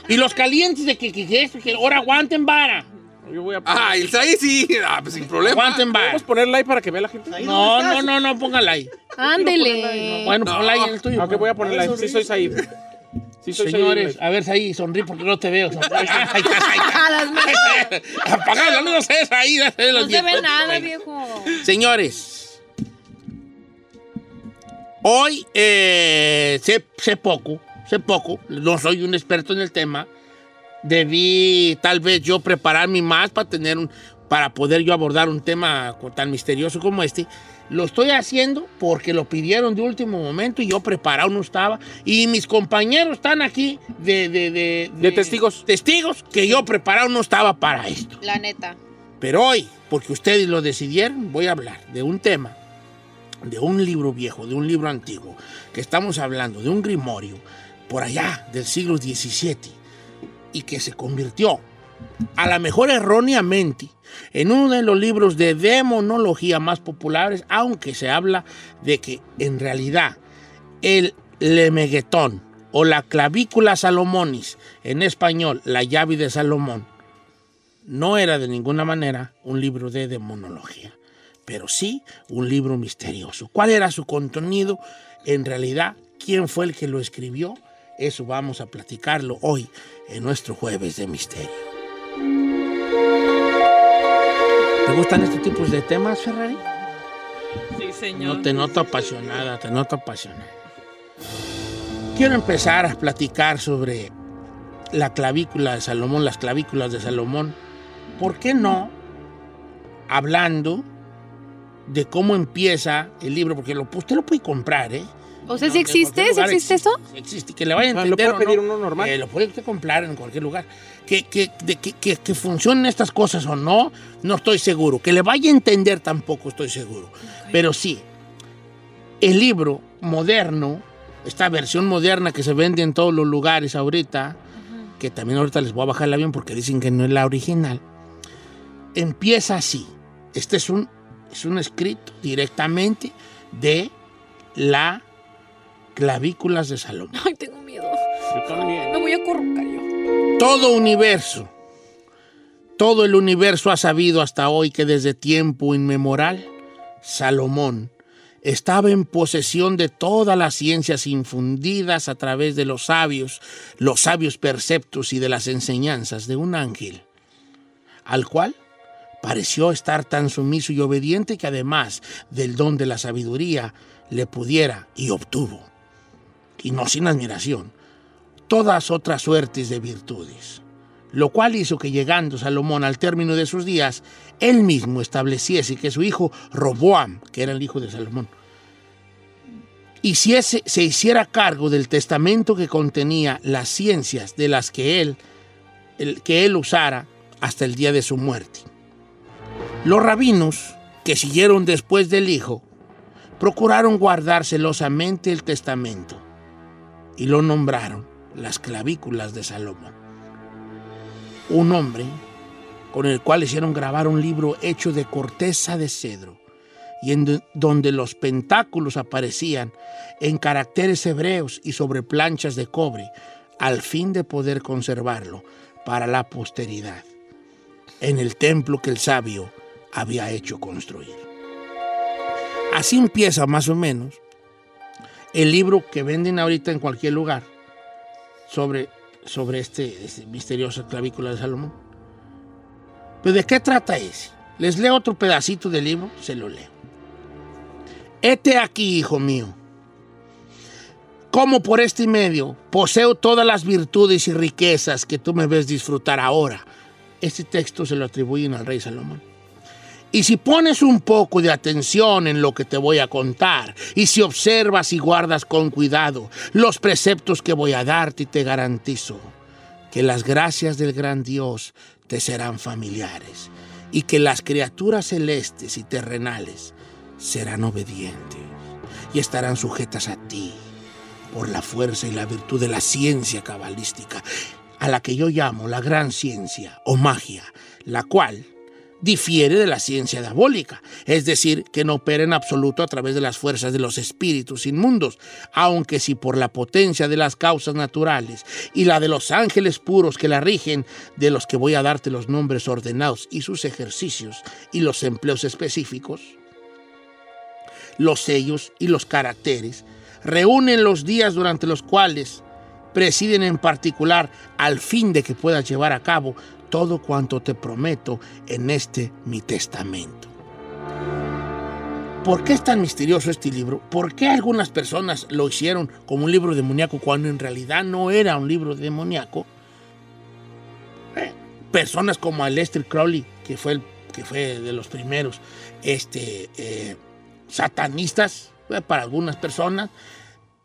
Y los calientes de que, que, que, que ahora aguanten vara. Yo voy a poner... Ah, el ahí sí. Ah, pues sin problema. Aguanten. ¿Podemos ponerla ahí para que vea la gente? No, no, no, no, póngala ahí. Ándele. Bueno, No. ponla ahí en el tuyo. Ok, voy a ponerla ahí. Sí soy Said. Sí soy Señores, Said. a ver, ahí, sonríe porque no te veo. sonríe. Ay, ay, ay, A las manos. ay. Apaga la luz, ahí. No se, No se ve nada, viejo. Señores, hoy eh, sé, sé poco, sé poco, no soy un experto en el tema. Debí tal vez yo prepararme más para tener un, para poder yo abordar un tema co- tan misterioso como este. Lo estoy haciendo porque lo pidieron de último momento y yo preparado no estaba. Y mis compañeros están aquí de, de, de, De testigos. Testigos que yo preparado no estaba para esto. La neta. Pero hoy, porque ustedes lo decidieron, voy a hablar de un tema, de un libro viejo, de un libro antiguo, que estamos hablando de un grimorio por allá del siglo XVII y que se convirtió, a lo mejor erróneamente, en uno de los libros de demonología más populares, aunque se habla de que en realidad el lemeguetón o la clavícula salomonis, en español, la llave de Salomón, no era de ninguna manera un libro de demonología, pero sí un libro misterioso. ¿Cuál era su contenido? En realidad, ¿quién fue el que lo escribió? Eso vamos a platicarlo hoy en nuestro jueves de misterio. ¿Te gustan este tipo de temas, Ferrari? Sí, señor. No te noto apasionada, te noto apasionada. Quiero empezar a platicar sobre la clavícula de Salomón, las clavículas de Salomón. ¿Por qué no hablando de cómo empieza el libro? Porque lo, usted lo puede comprar, ¿eh? O sea, No, ¿sí en existe? cualquier ¿Sí lugar existe eso? Existe, que le vaya a Ah, ¿lo entender. puede o pedir no, uno normal? eh, lo puede usted comprar en cualquier lugar. Que, que, de que, que- que funcionen estas cosas o no, no estoy seguro. Que le vaya a entender tampoco estoy seguro. Pero sí, el libro moderno, esta versión moderna que se vende en todos los lugares ahorita, que también ahorita les voy a bajar el avión porque dicen que no es la original, empieza así. Este es un, es un escrito directamente de la clavículas de Salomón. Ay, tengo miedo. Yo también. Me voy a corrocar yo. Todo universo, todo el universo ha sabido hasta hoy que desde tiempo inmemorial, Salomón estaba en posesión de todas las ciencias infundidas a través de los sabios, los sabios perceptos y de las enseñanzas de un ángel, al cual pareció estar tan sumiso y obediente que además del don de la sabiduría le pudiera y obtuvo, y no sin admiración, todas otras suertes de virtudes, lo cual hizo que llegando Salomón al término de sus días, él mismo estableciese que su hijo Roboam, que era el hijo de Salomón, hiciese, se hiciera cargo del testamento que contenía las ciencias de las que él, el- que él usara hasta el día de su muerte. Los rabinos, que siguieron después del hijo, procuraron guardar celosamente el testamento y lo nombraron las clavículas de Salomón. Un hombre con el cual hicieron grabar un libro hecho de corteza de cedro y en do- donde los pentáculos aparecían en caracteres hebreos y sobre planchas de cobre, al fin de poder conservarlo para la posteridad, en el templo que el sabio había hecho construir. Así empieza más o menos el libro que venden ahorita en cualquier lugar sobre, sobre este, este misterioso clavícula de Salomón. ¿Pero de qué trata ese? Les leo otro pedacito del libro, se lo leo. Hete aquí, hijo mío, como por este medio poseo todas las virtudes y riquezas que tú me ves disfrutar ahora. Este texto se lo atribuyen al rey Salomón. Y si pones un poco de atención en lo que te voy a contar, y si observas y guardas con cuidado los preceptos que voy a darte, te garantizo que las gracias del gran Dios te serán familiares y que las criaturas celestes y terrenales serán obedientes y estarán sujetas a ti por la fuerza y la virtud de la ciencia cabalística, a la que yo llamo la gran ciencia o magia, la cual difiere de la ciencia diabólica, es decir, que no opera en absoluto a través de las fuerzas de los espíritus inmundos, aunque si por la potencia de las causas naturales y la de los ángeles puros que la rigen, de los que voy a darte los nombres ordenados y sus ejercicios y los empleos específicos, los sellos y los caracteres, reúnen los días durante los cuales presiden en particular al fin de que puedas llevar a cabo todo cuanto te prometo en este mi testamento. ¿Por qué es tan misterioso este libro? ¿Por qué algunas personas lo hicieron como un libro demoníaco cuando en realidad no era un libro demoníaco? Eh, personas como Aleister Crowley, que fue, que fue de los primeros este, eh, satanistas, eh, para algunas personas,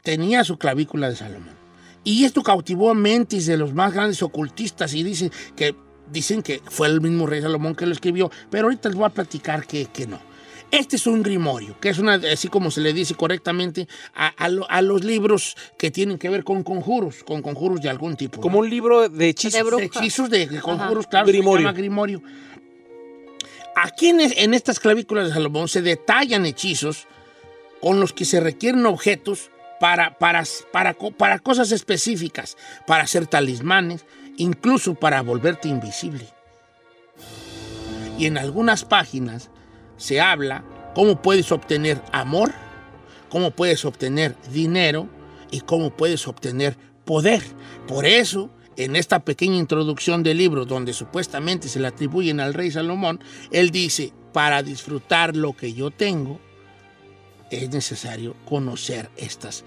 tenía su clavícula de Salomón. Y esto cautivó a mentes de los más grandes ocultistas y dicen que dicen que fue el mismo rey Salomón que lo escribió, pero ahorita les voy a platicar que, que no. Este es un grimorio, que es una, así como se le dice correctamente a, a, lo, a, los libros que tienen que ver con conjuros, con conjuros de algún tipo. Como un libro de hechizos. De, de hechizos, de, de conjuros, Ajá. claro, grimorio. se llama grimorio. Aquí en, en estas clavículas de Salomón se detallan hechizos con los que se requieren objetos para, para, para, para cosas específicas, para hacer talismanes, incluso para volverte invisible. Y en algunas páginas se habla cómo puedes obtener amor, cómo puedes obtener dinero y cómo puedes obtener poder. Por eso, en esta pequeña introducción del libro, donde supuestamente se le atribuyen al rey Salomón, él dice, para disfrutar lo que yo tengo, es necesario conocer estas,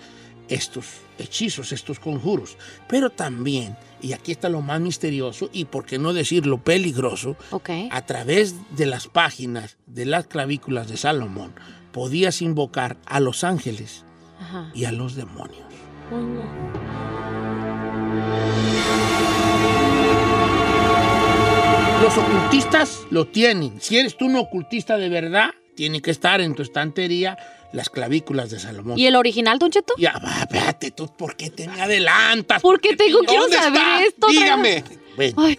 estos hechizos, estos conjuros. Pero también, y aquí está lo más misterioso y por qué no decirlo peligroso, okay. a través de las páginas de las clavículas de Salomón podías invocar a los ángeles Ajá. y a los demonios. Los ocultistas lo tienen. Si eres tú un ocultista de verdad, tiene que estar en tu estantería las clavículas de Salomón. ¿Y el original, Don Cheto? Ya, va, espérate, tú, ¿por qué te me adelantas? ¿Por qué tengo que saber está? esto? Dígame. Bueno.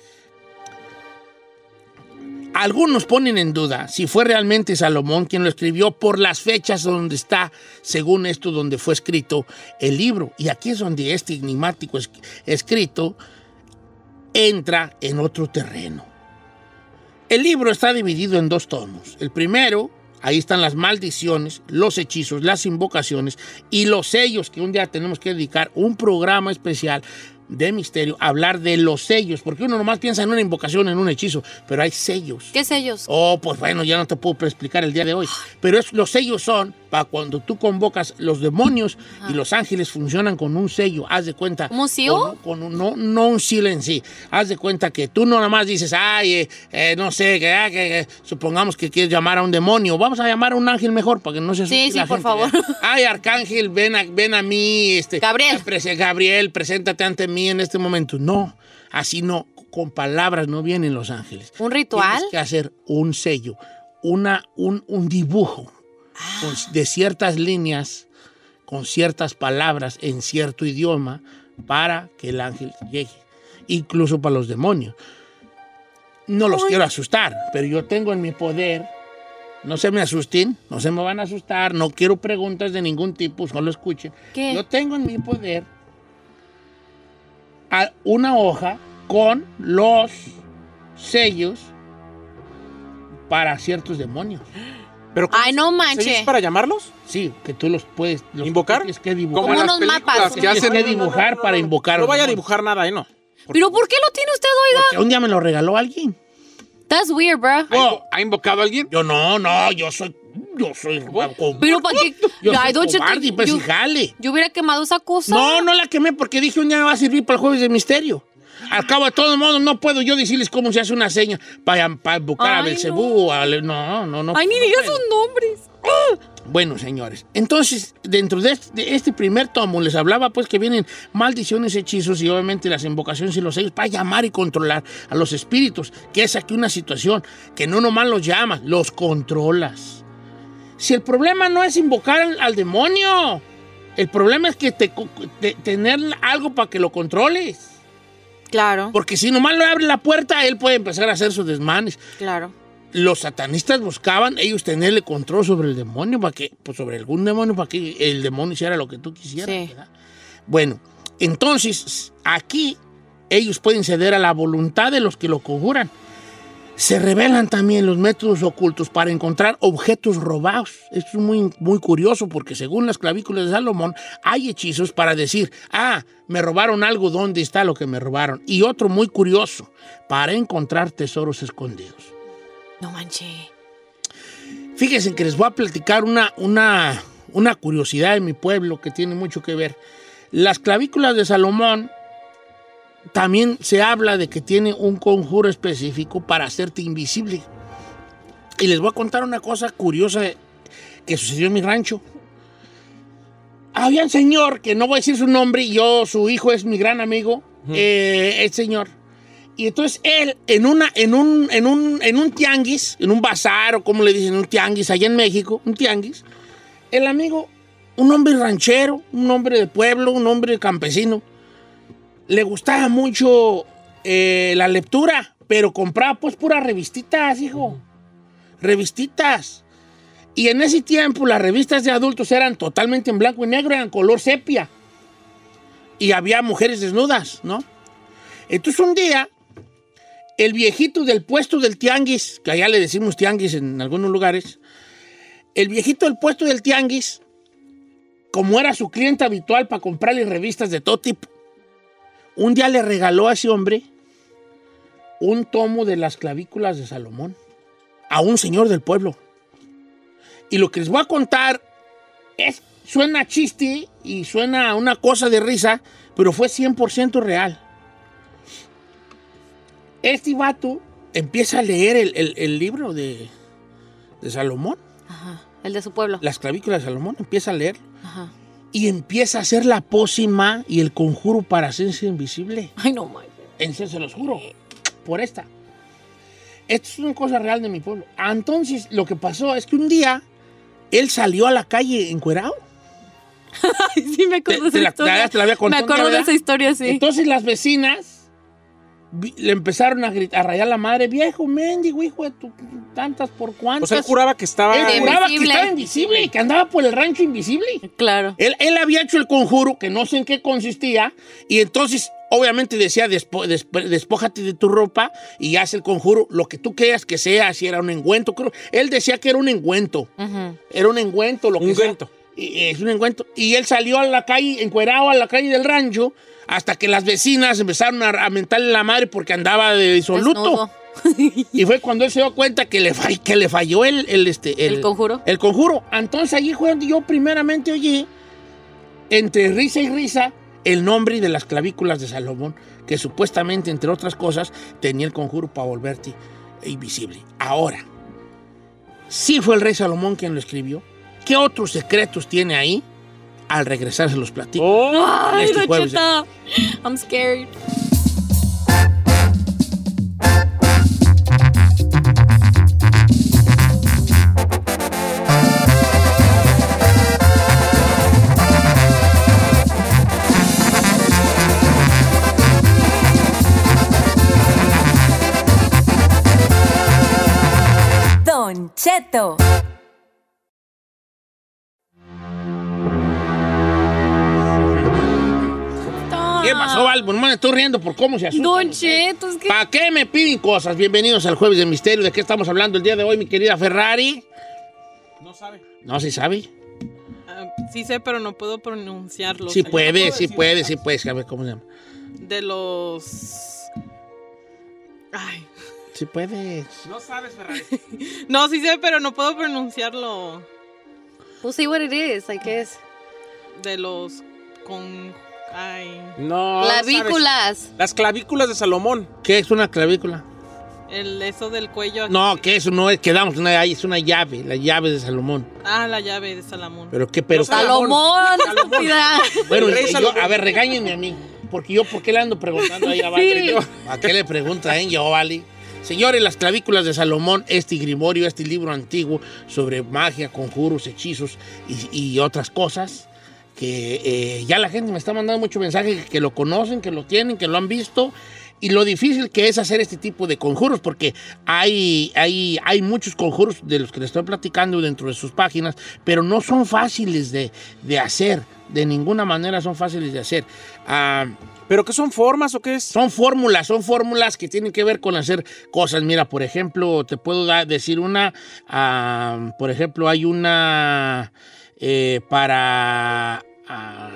Algunos ponen en duda si fue realmente Salomón quien lo escribió por las fechas donde está, según esto, donde fue escrito el libro. Y aquí es donde este enigmático es escrito entra en otro terreno. El libro está dividido en dos tomos. El primero Ahí están las maldiciones, los hechizos, las invocaciones y los sellos que un día tenemos que dedicar un programa especial de misterio, hablar de los sellos, porque uno nomás piensa en una invocación, en un hechizo, pero hay sellos. ¿Qué sellos? Oh, pues bueno, ya no te puedo explicar el día de hoy, pero es, los sellos son para cuando tú convocas los demonios Ajá. y los ángeles funcionan con un sello, haz de cuenta. ¿Como un? Con, con, no, no un seal en sí, haz de cuenta que tú no nomás dices, ay, eh, eh, no sé, que, ah, que, supongamos que quieres llamar a un demonio, vamos a llamar a un ángel mejor para que no se Sí, sí, por gente, favor. Ay, arcángel, ven a, ven a mí, este, Gabriel. Gabriel, preséntate ante mí en este momento. No, así no, con palabras no vienen los ángeles. ¿Un ritual? Tienes que hacer un sello, una, un, un dibujo ah. con, de ciertas líneas, con ciertas palabras en cierto idioma para que el ángel llegue. Incluso para los demonios. No los Uy. quiero asustar, pero yo tengo en mi poder no se me asusten, no se me van a asustar, no quiero preguntas de ningún tipo, solo escuchen. ¿Qué? Yo tengo en mi poder una hoja con los sellos para ciertos demonios. ¿Pero Ay, no manches. para llamarlos? Sí, que tú los puedes los invocar. Tienes que dibujar. Como unos mapas. Que que dibujar no, no, para invocar. No vaya a dibujar nada, ¿eh? No. ¿Pero por qué lo tiene usted, oiga? Porque un día me lo regaló alguien. That's weird, bro. Oh, ¿Ha invocado a alguien? yo no, no, yo soy. Yo soy. Pero para qué. Yo Ay, soy Don Cheto, cobarde, pues, yo- y jale. Yo hubiera quemado esa cosa. No, no la quemé porque dije un día me va a servir para el jueves de misterio. Al cabo de todo modo, no puedo yo decirles cómo se hace una seña para, para buscar Ay, Belcebú. a Le- No, no, no. Ay, ni no digas sus nombres. Bueno, señores, entonces, dentro de este, de este primer tomo les hablaba pues que vienen maldiciones, hechizos y obviamente las invocaciones y los sellos para llamar y controlar a los espíritus, que es aquí una situación que no nomás los llamas, los controlas. Si el problema no es invocar al, al demonio, el problema es que te, co- te- tener algo para que lo controles. Claro, Porque si nomás le abre la puerta, él puede empezar a hacer sus desmanes claro. los satanistas buscaban ellos tenerle control sobre el demonio, para que, pues sobre algún demonio, para que el demonio hiciera lo que tú quisieras. Sí. Bueno, entonces aquí ellos pueden ceder a la voluntad de los que lo conjuran. Se revelan también los métodos ocultos para encontrar objetos robados. Esto es muy, muy curioso porque según las clavículas de Salomón hay hechizos para decir, ah, me robaron algo, ¿dónde está lo que me robaron? Y otro muy curioso, para encontrar tesoros escondidos. No manche. Fíjense que les voy a platicar una, una, una curiosidad de mi pueblo que tiene mucho que ver. Las clavículas de Salomón también se habla de que tiene un conjuro específico para hacerte invisible. Y les voy a contar una cosa curiosa que sucedió en mi rancho. Había un señor, que no voy a decir su nombre, y yo, su hijo es mi gran amigo, eh, el señor. Y entonces él, en, una, en, un, en, un, en un tianguis, en un bazar, o como le dicen, un tianguis, allá en México, un tianguis, el amigo, un hombre ranchero, un hombre de pueblo, un hombre campesino, le gustaba mucho eh, la lectura, pero compraba pues puras revistitas, hijo. Revistitas. Y en ese tiempo las revistas de adultos eran totalmente en blanco y negro, eran color sepia. Y había mujeres desnudas, ¿no? Entonces un día, el viejito del puesto del tianguis, que allá le decimos tianguis en algunos lugares, el viejito del puesto del tianguis, como era su cliente habitual para comprarle revistas de todo tipo, un día le regaló a ese hombre un tomo de las clavículas de Salomón a un señor del pueblo. Y lo que les voy a contar es, suena chiste y suena una cosa de risa, pero fue 100% real. Este vato empieza a leer el, el- el libro de, de Salomón, Ajá. El de su pueblo. las clavículas de Salomón, empieza a leer Ajá. Y empieza a hacer la pócima y el conjuro para hacerse invisible. Ay, no manches. En serio, se los juro. Por esta. Esto es una cosa real de mi pueblo. Ah, Entonces, lo que pasó es que un día él salió a la calle encuerado. Ay, sí, me acuerdo Te- de te esa la- historia. ya te la había contado me acuerdo de esa historia, sí. Entonces las vecinas le empezaron a, gritar, a rayar la madre, viejo, mendigo, hijo de tu tantas por O cuantas. sea, él juraba que estaba. Él juraba que Invisible. estaba invisible y que andaba por el rancho invisible. Claro. Él, él había hecho el conjuro, que no sé en qué consistía, y entonces obviamente decía, despo- desp- despójate de tu ropa y haz el conjuro, lo que tú creas que sea, si era un engüento. Creo. Él decía que era un engüento. Era un engüento, lo que sea. Ungüento. Y- Es un engüento. Y él salió a la calle, encuerado a la calle del rancho, hasta que las vecinas empezaron a, a mentarle la madre porque andaba de disoluto. Y fue cuando él se dio cuenta que le, fall- que le falló el, el, este, ¿El conjuro? El conjuro. Entonces allí fue donde yo primeramente oí, entre risa y risa, el nombre de las clavículas de Salomón, que supuestamente, entre otras cosas, tenía el conjuro para volverte invisible. Ahora, sí fue el rey Salomón quien lo escribió. ¿Qué otros secretos tiene ahí? Al regresar se los platico. Oh, Ay, Este Don jueves. Cheto. I'm scared. Don Cheto. ¿Qué pasó, Val? Bueno, me estoy riendo por cómo se asustan. Don Cheto, es que... ¿Para qué me piden cosas? Bienvenidos al Jueves de Misterio. ¿De qué estamos hablando el día de hoy, mi querida Ferrari? No sabe. No, sí sabe. Ah, sí sé, pero no puedo pronunciarlo. Sí O sea, puede, no sí puede, sí puede. A ver cómo se llama. De los... Ay, Sí puedes. No sabes, Ferrari. No, sí sé, pero no puedo pronunciarlo. We'll see what it is, I guess. De los con... Ay. No. Clavículas. sabes. Las clavículas de Salomón. ¿Qué es una clavícula? El, eso del cuello. aquí. No, que eso no es, quedamos, una, es una llave, la llave de Salomón. Ah, la llave de Salomón. Pero qué, pero... Salomón, estúpida. Bueno, yo- Salomón. a ver, regáñenme a mí. Porque yo, ¿por qué le ando preguntando ahí a Valerie? Sí. ¿A qué le pregunta eh, yo, Vale? Señores, las clavículas de Salomón, este grimorio, este libro antiguo sobre magia, conjuros, hechizos y, y otras cosas, que eh, ya la gente me está mandando mucho mensaje que, lo conocen, que lo tienen, que lo han visto, y lo difícil que es hacer este tipo de conjuros, porque hay, hay, hay muchos conjuros de los que les estoy platicando dentro de sus páginas, pero no son fáciles de, de hacer, de ninguna manera son fáciles de hacer. Ah, ¿Pero qué son formas o qué es? son fórmulas, son fórmulas que tienen que ver con hacer cosas. Mira, por ejemplo, te puedo dar- decir una, ah, por ejemplo, hay una eh, para... ah,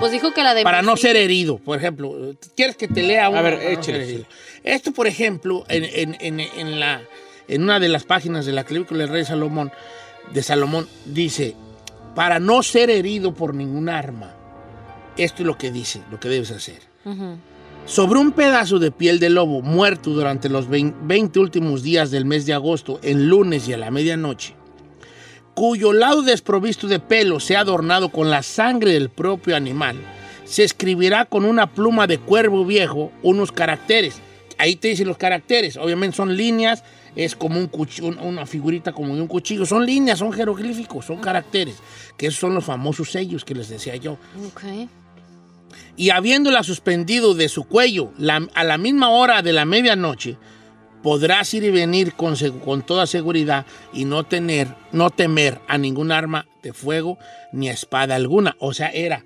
Pues dijo que la de para no ser herido, por ejemplo. ¿Quieres que te lea una? A ver, no échale? Esto, por ejemplo, en, en- en- en la, en una de las páginas de la clavícula del rey Salomón, de Salomón, dice, para no ser herido por ningún arma, esto es lo que dice, lo que debes hacer. Sobre un pedazo de piel de lobo muerto durante los 20 últimos días del mes de agosto, en lunes y a la medianoche, cuyo lado desprovisto de pelo sea adornado con la sangre del propio animal, se escribirá con una pluma de cuervo viejo unos caracteres. Ahí te dicen los caracteres, obviamente son líneas, es como un cuchi- un- una figurita como de un cuchillo, son líneas, son jeroglíficos, son caracteres, que esos son los famosos sellos que les decía yo. Y habiéndola suspendido de su cuello la- a la misma hora de la medianoche, podrás ir y venir con, con toda seguridad y no tener, no temer a ningún arma de fuego ni a espada alguna. O sea, era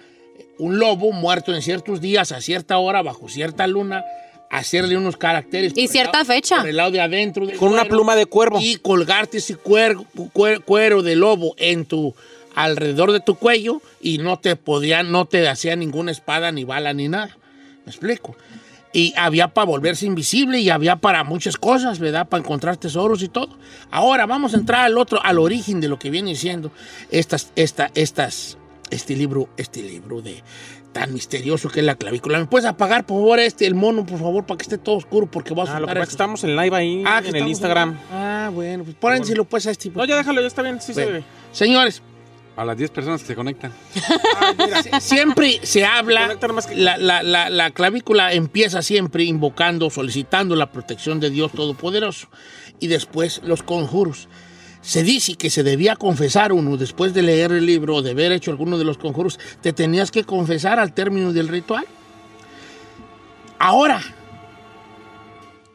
un lobo muerto en ciertos días, a cierta hora, bajo cierta luna, hacerle unos caracteres. Y cierta lado- fecha. Por el lado de adentro. del Con una cuero pluma de cuervo. Y colgarte ese cuero, cuer- cuero de lobo en tu alrededor de tu cuello y no te podían, no te hacía ninguna espada, ni bala, ni nada. ¿Me explico? Y había para volverse invisible y había para muchas cosas, ¿verdad? Para encontrar tesoros y todo. Ahora vamos a entrar al otro, al origen de lo que viene siendo estas, esta, estas, este libro, este libro de tan misterioso que es la clavícula. ¿Me puedes apagar, por favor, este, el mono, por favor, para que esté todo oscuro? Porque vas a Ah, lo que pasa estamos en live ahí Ah, en el Instagram. en- Ah, bueno, pues por ahí si lo puedes a este. No, ya déjalo, ya está bien, sí se Bueno. ve. Señores, A las 10 personas que se conectan. Sie- siempre se habla, Conectar más que- la, la- la- la clavícula empieza siempre invocando, solicitando la protección de Dios Todopoderoso. Y después los conjuros. Se dice que se debía confesar uno después de leer el libro o de haber hecho alguno de los conjuros. Te tenías que confesar al término del ritual. Ahora,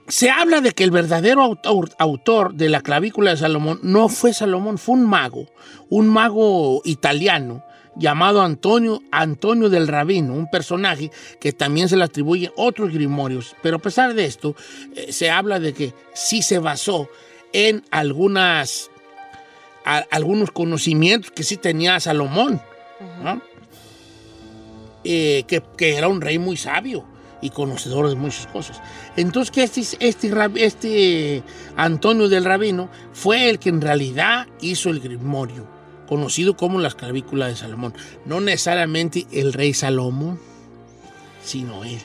se habla de que el verdadero autor, autor de la clavícula de Salomón no fue Salomón, fue un mago, un mago italiano llamado Antonio, Antonio del Rabino, un personaje que también se le atribuyen otros grimorios. Pero a pesar de esto, eh, se habla de que sí se basó en algunas, a- algunos conocimientos que sí tenía Salomón, ¿no? Eh, que, que era un rey muy sabio y conocedor de muchas cosas. Entonces, que este, este, este Antonio del Rabino fue el que en realidad hizo el grimorio, conocido como las clavículas de Salomón. No necesariamente el rey Salomón, sino él.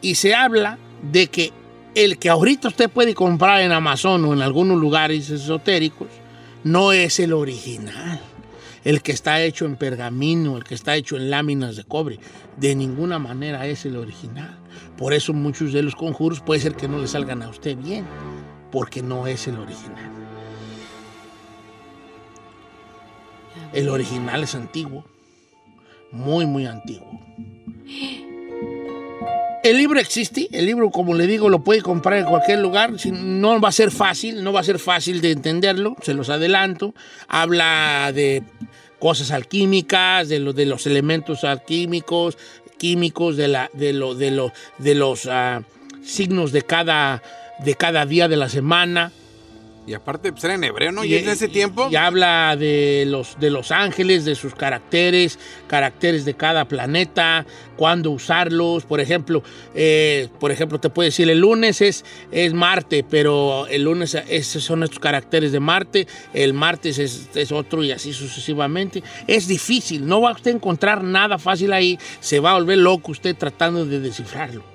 Y se habla de que el que ahorita usted puede comprar en Amazon o en algunos lugares esotéricos no es el original. El que está hecho en pergamino, el que está hecho en láminas de cobre. De ninguna manera es el original. Por eso muchos de los conjuros puede ser que no le salgan a usted bien, porque no es el original. El original es antiguo, muy, muy antiguo. El libro existe, el libro, como le digo, lo puede comprar en cualquier lugar. No va a ser fácil, no va a ser fácil de entenderlo, se los adelanto. Habla de cosas alquímicas, de, lo- de los elementos alquímicos, químicos, de, la, de, lo- de, de los ah, signos de cada, de cada día de la semana. Y aparte, pues era en hebreo, ¿no? Y, en ese tiempo. Y habla de los, de los ángeles, de sus caracteres, caracteres de cada planeta, cuándo usarlos. Por ejemplo, eh, por ejemplo, te puede decir el lunes es, es Marte, pero el lunes esos son estos caracteres de Marte, el martes es, es otro y así sucesivamente. Es difícil, no va a usted a encontrar nada fácil ahí, se va a volver loco usted tratando de descifrarlo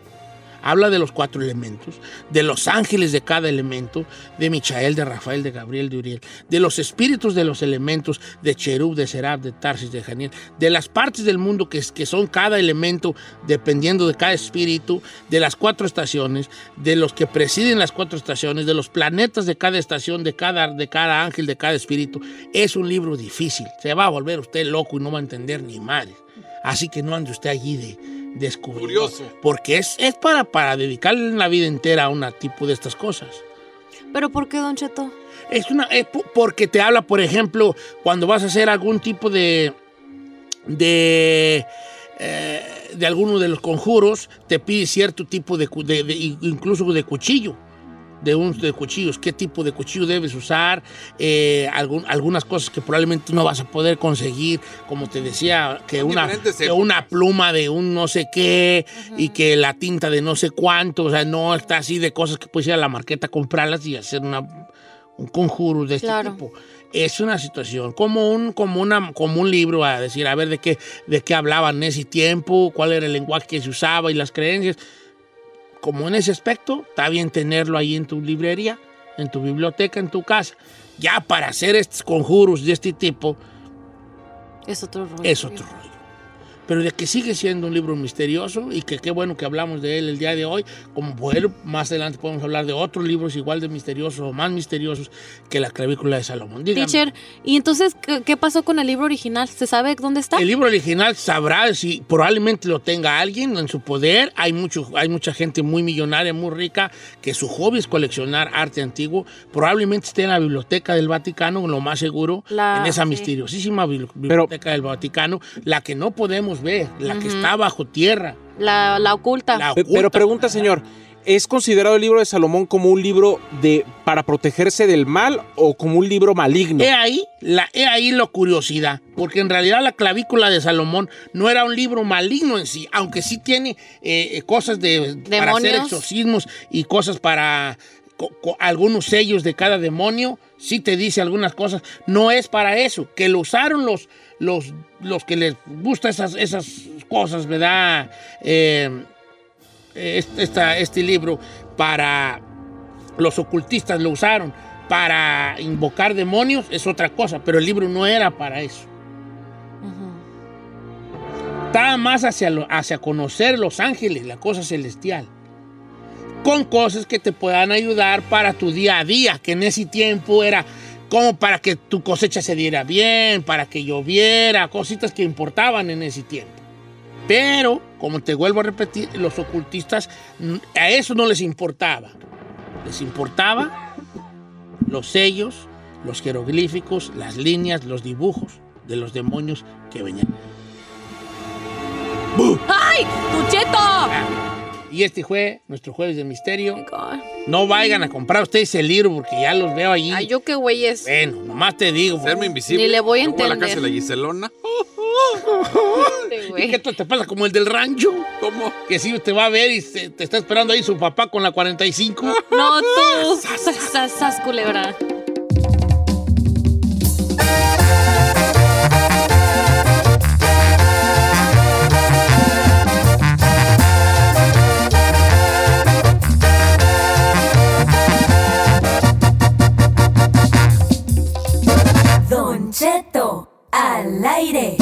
habla de los cuatro elementos, de los ángeles de cada elemento, de Michael, de Rafael, de Gabriel, de Uriel, de los espíritus de los elementos, de Cherub, de Serab, de Tarsis, de Janiel, de las partes del mundo que, son cada elemento dependiendo de cada espíritu, de las cuatro estaciones, de los que presiden las cuatro estaciones, de los planetas de cada estación, de cada, de cada ángel, de cada espíritu. Es un libro difícil, se va a volver usted loco y no va a entender ni madre. Así que no ande usted allí de descubrir. Curioso. Porque es, es para, para dedicarle la vida entera a un tipo de estas cosas. ¿Pero por qué, Don Cheto? Es una, es porque te habla, por ejemplo, cuando vas a hacer algún tipo de. de. Eh, de alguno de los conjuros, te pide cierto tipo de, de incluso de cuchillo de, un, de cuchillos, qué tipo de cuchillo debes usar, eh, algunas cosas que probablemente no vas a poder conseguir, como te decía, que una, una pluma de un no sé qué y que la tinta de no sé cuánto, o sea, no está así de cosas que puedes ir a la marqueta a comprarlas y hacer una, un conjuro de este tipo. Es una situación como un, como, una, como un libro a decir, a ver de qué, de qué hablaban en ese tiempo, cuál era el lenguaje que se usaba y las creencias como en ese aspecto, está bien tenerlo ahí en tu librería, en tu biblioteca, en tu casa. Ya para hacer estos conjuros de este tipo, es otro rollo. Es otro rollo pero de que sigue siendo un libro misterioso y que qué bueno que hablamos de él el día de hoy. Como bueno, más adelante podemos hablar de otros libros igual de misteriosos o más misteriosos que la clavícula de Salomón. Teacher, ¿y entonces ¿qué, pasó con el libro original? ¿Se sabe dónde está? El libro original sabrá si probablemente lo tenga alguien en su poder. Hay, mucho, hay mucha gente muy millonaria, muy rica, que su hobby es coleccionar arte antiguo. Probablemente esté en la biblioteca del Vaticano, lo más seguro, en esa misteriosísima biblioteca del Vaticano, la que no podemos ver, la que está bajo tierra. La, oculta. Pero pregunta, señor, ¿es considerado el libro de Salomón como un libro de para protegerse del mal o como un libro maligno? He ahí, la, he ahí la curiosidad, porque en realidad la clavícula de Salomón no era un libro maligno en sí, aunque sí tiene eh, eh, cosas de, para hacer exorcismos y cosas para algunos sellos de cada demonio, sí te dice algunas cosas, no es para eso, que lo usaron los los, los que les gusta esas, esas cosas, ¿verdad? Eh, este libro para los ocultistas lo usaron para invocar demonios es otra cosa, pero el libro no era para eso. Estaba más hacia, hacia conocer los ángeles, la cosa celestial, con cosas que te puedan ayudar para tu día a día, que en ese tiempo era como para que tu cosecha se diera bien, para que lloviera, cositas que importaban en ese tiempo. Pero, como te vuelvo a repetir, los ocultistas a eso no les importaba. Les importaba los sellos, los jeroglíficos, las líneas, los dibujos de los demonios que venían. ¡Ay! ¡Tucheto! Ah. Y este fue nuestro jueves de misterio. no vayan a comprar ustedes el libro porque ya los veo allí. Ay, yo qué güey es. Bueno, nomás te digo. Serme invisible. Ni le voy a entender. a la casa de la Giselona. ¿Y qué te pasa como el del rancho? ¿Cómo? Que si te va a ver y te está esperando ahí su papá con la 45. No, tú. Sas, culebra. al aire.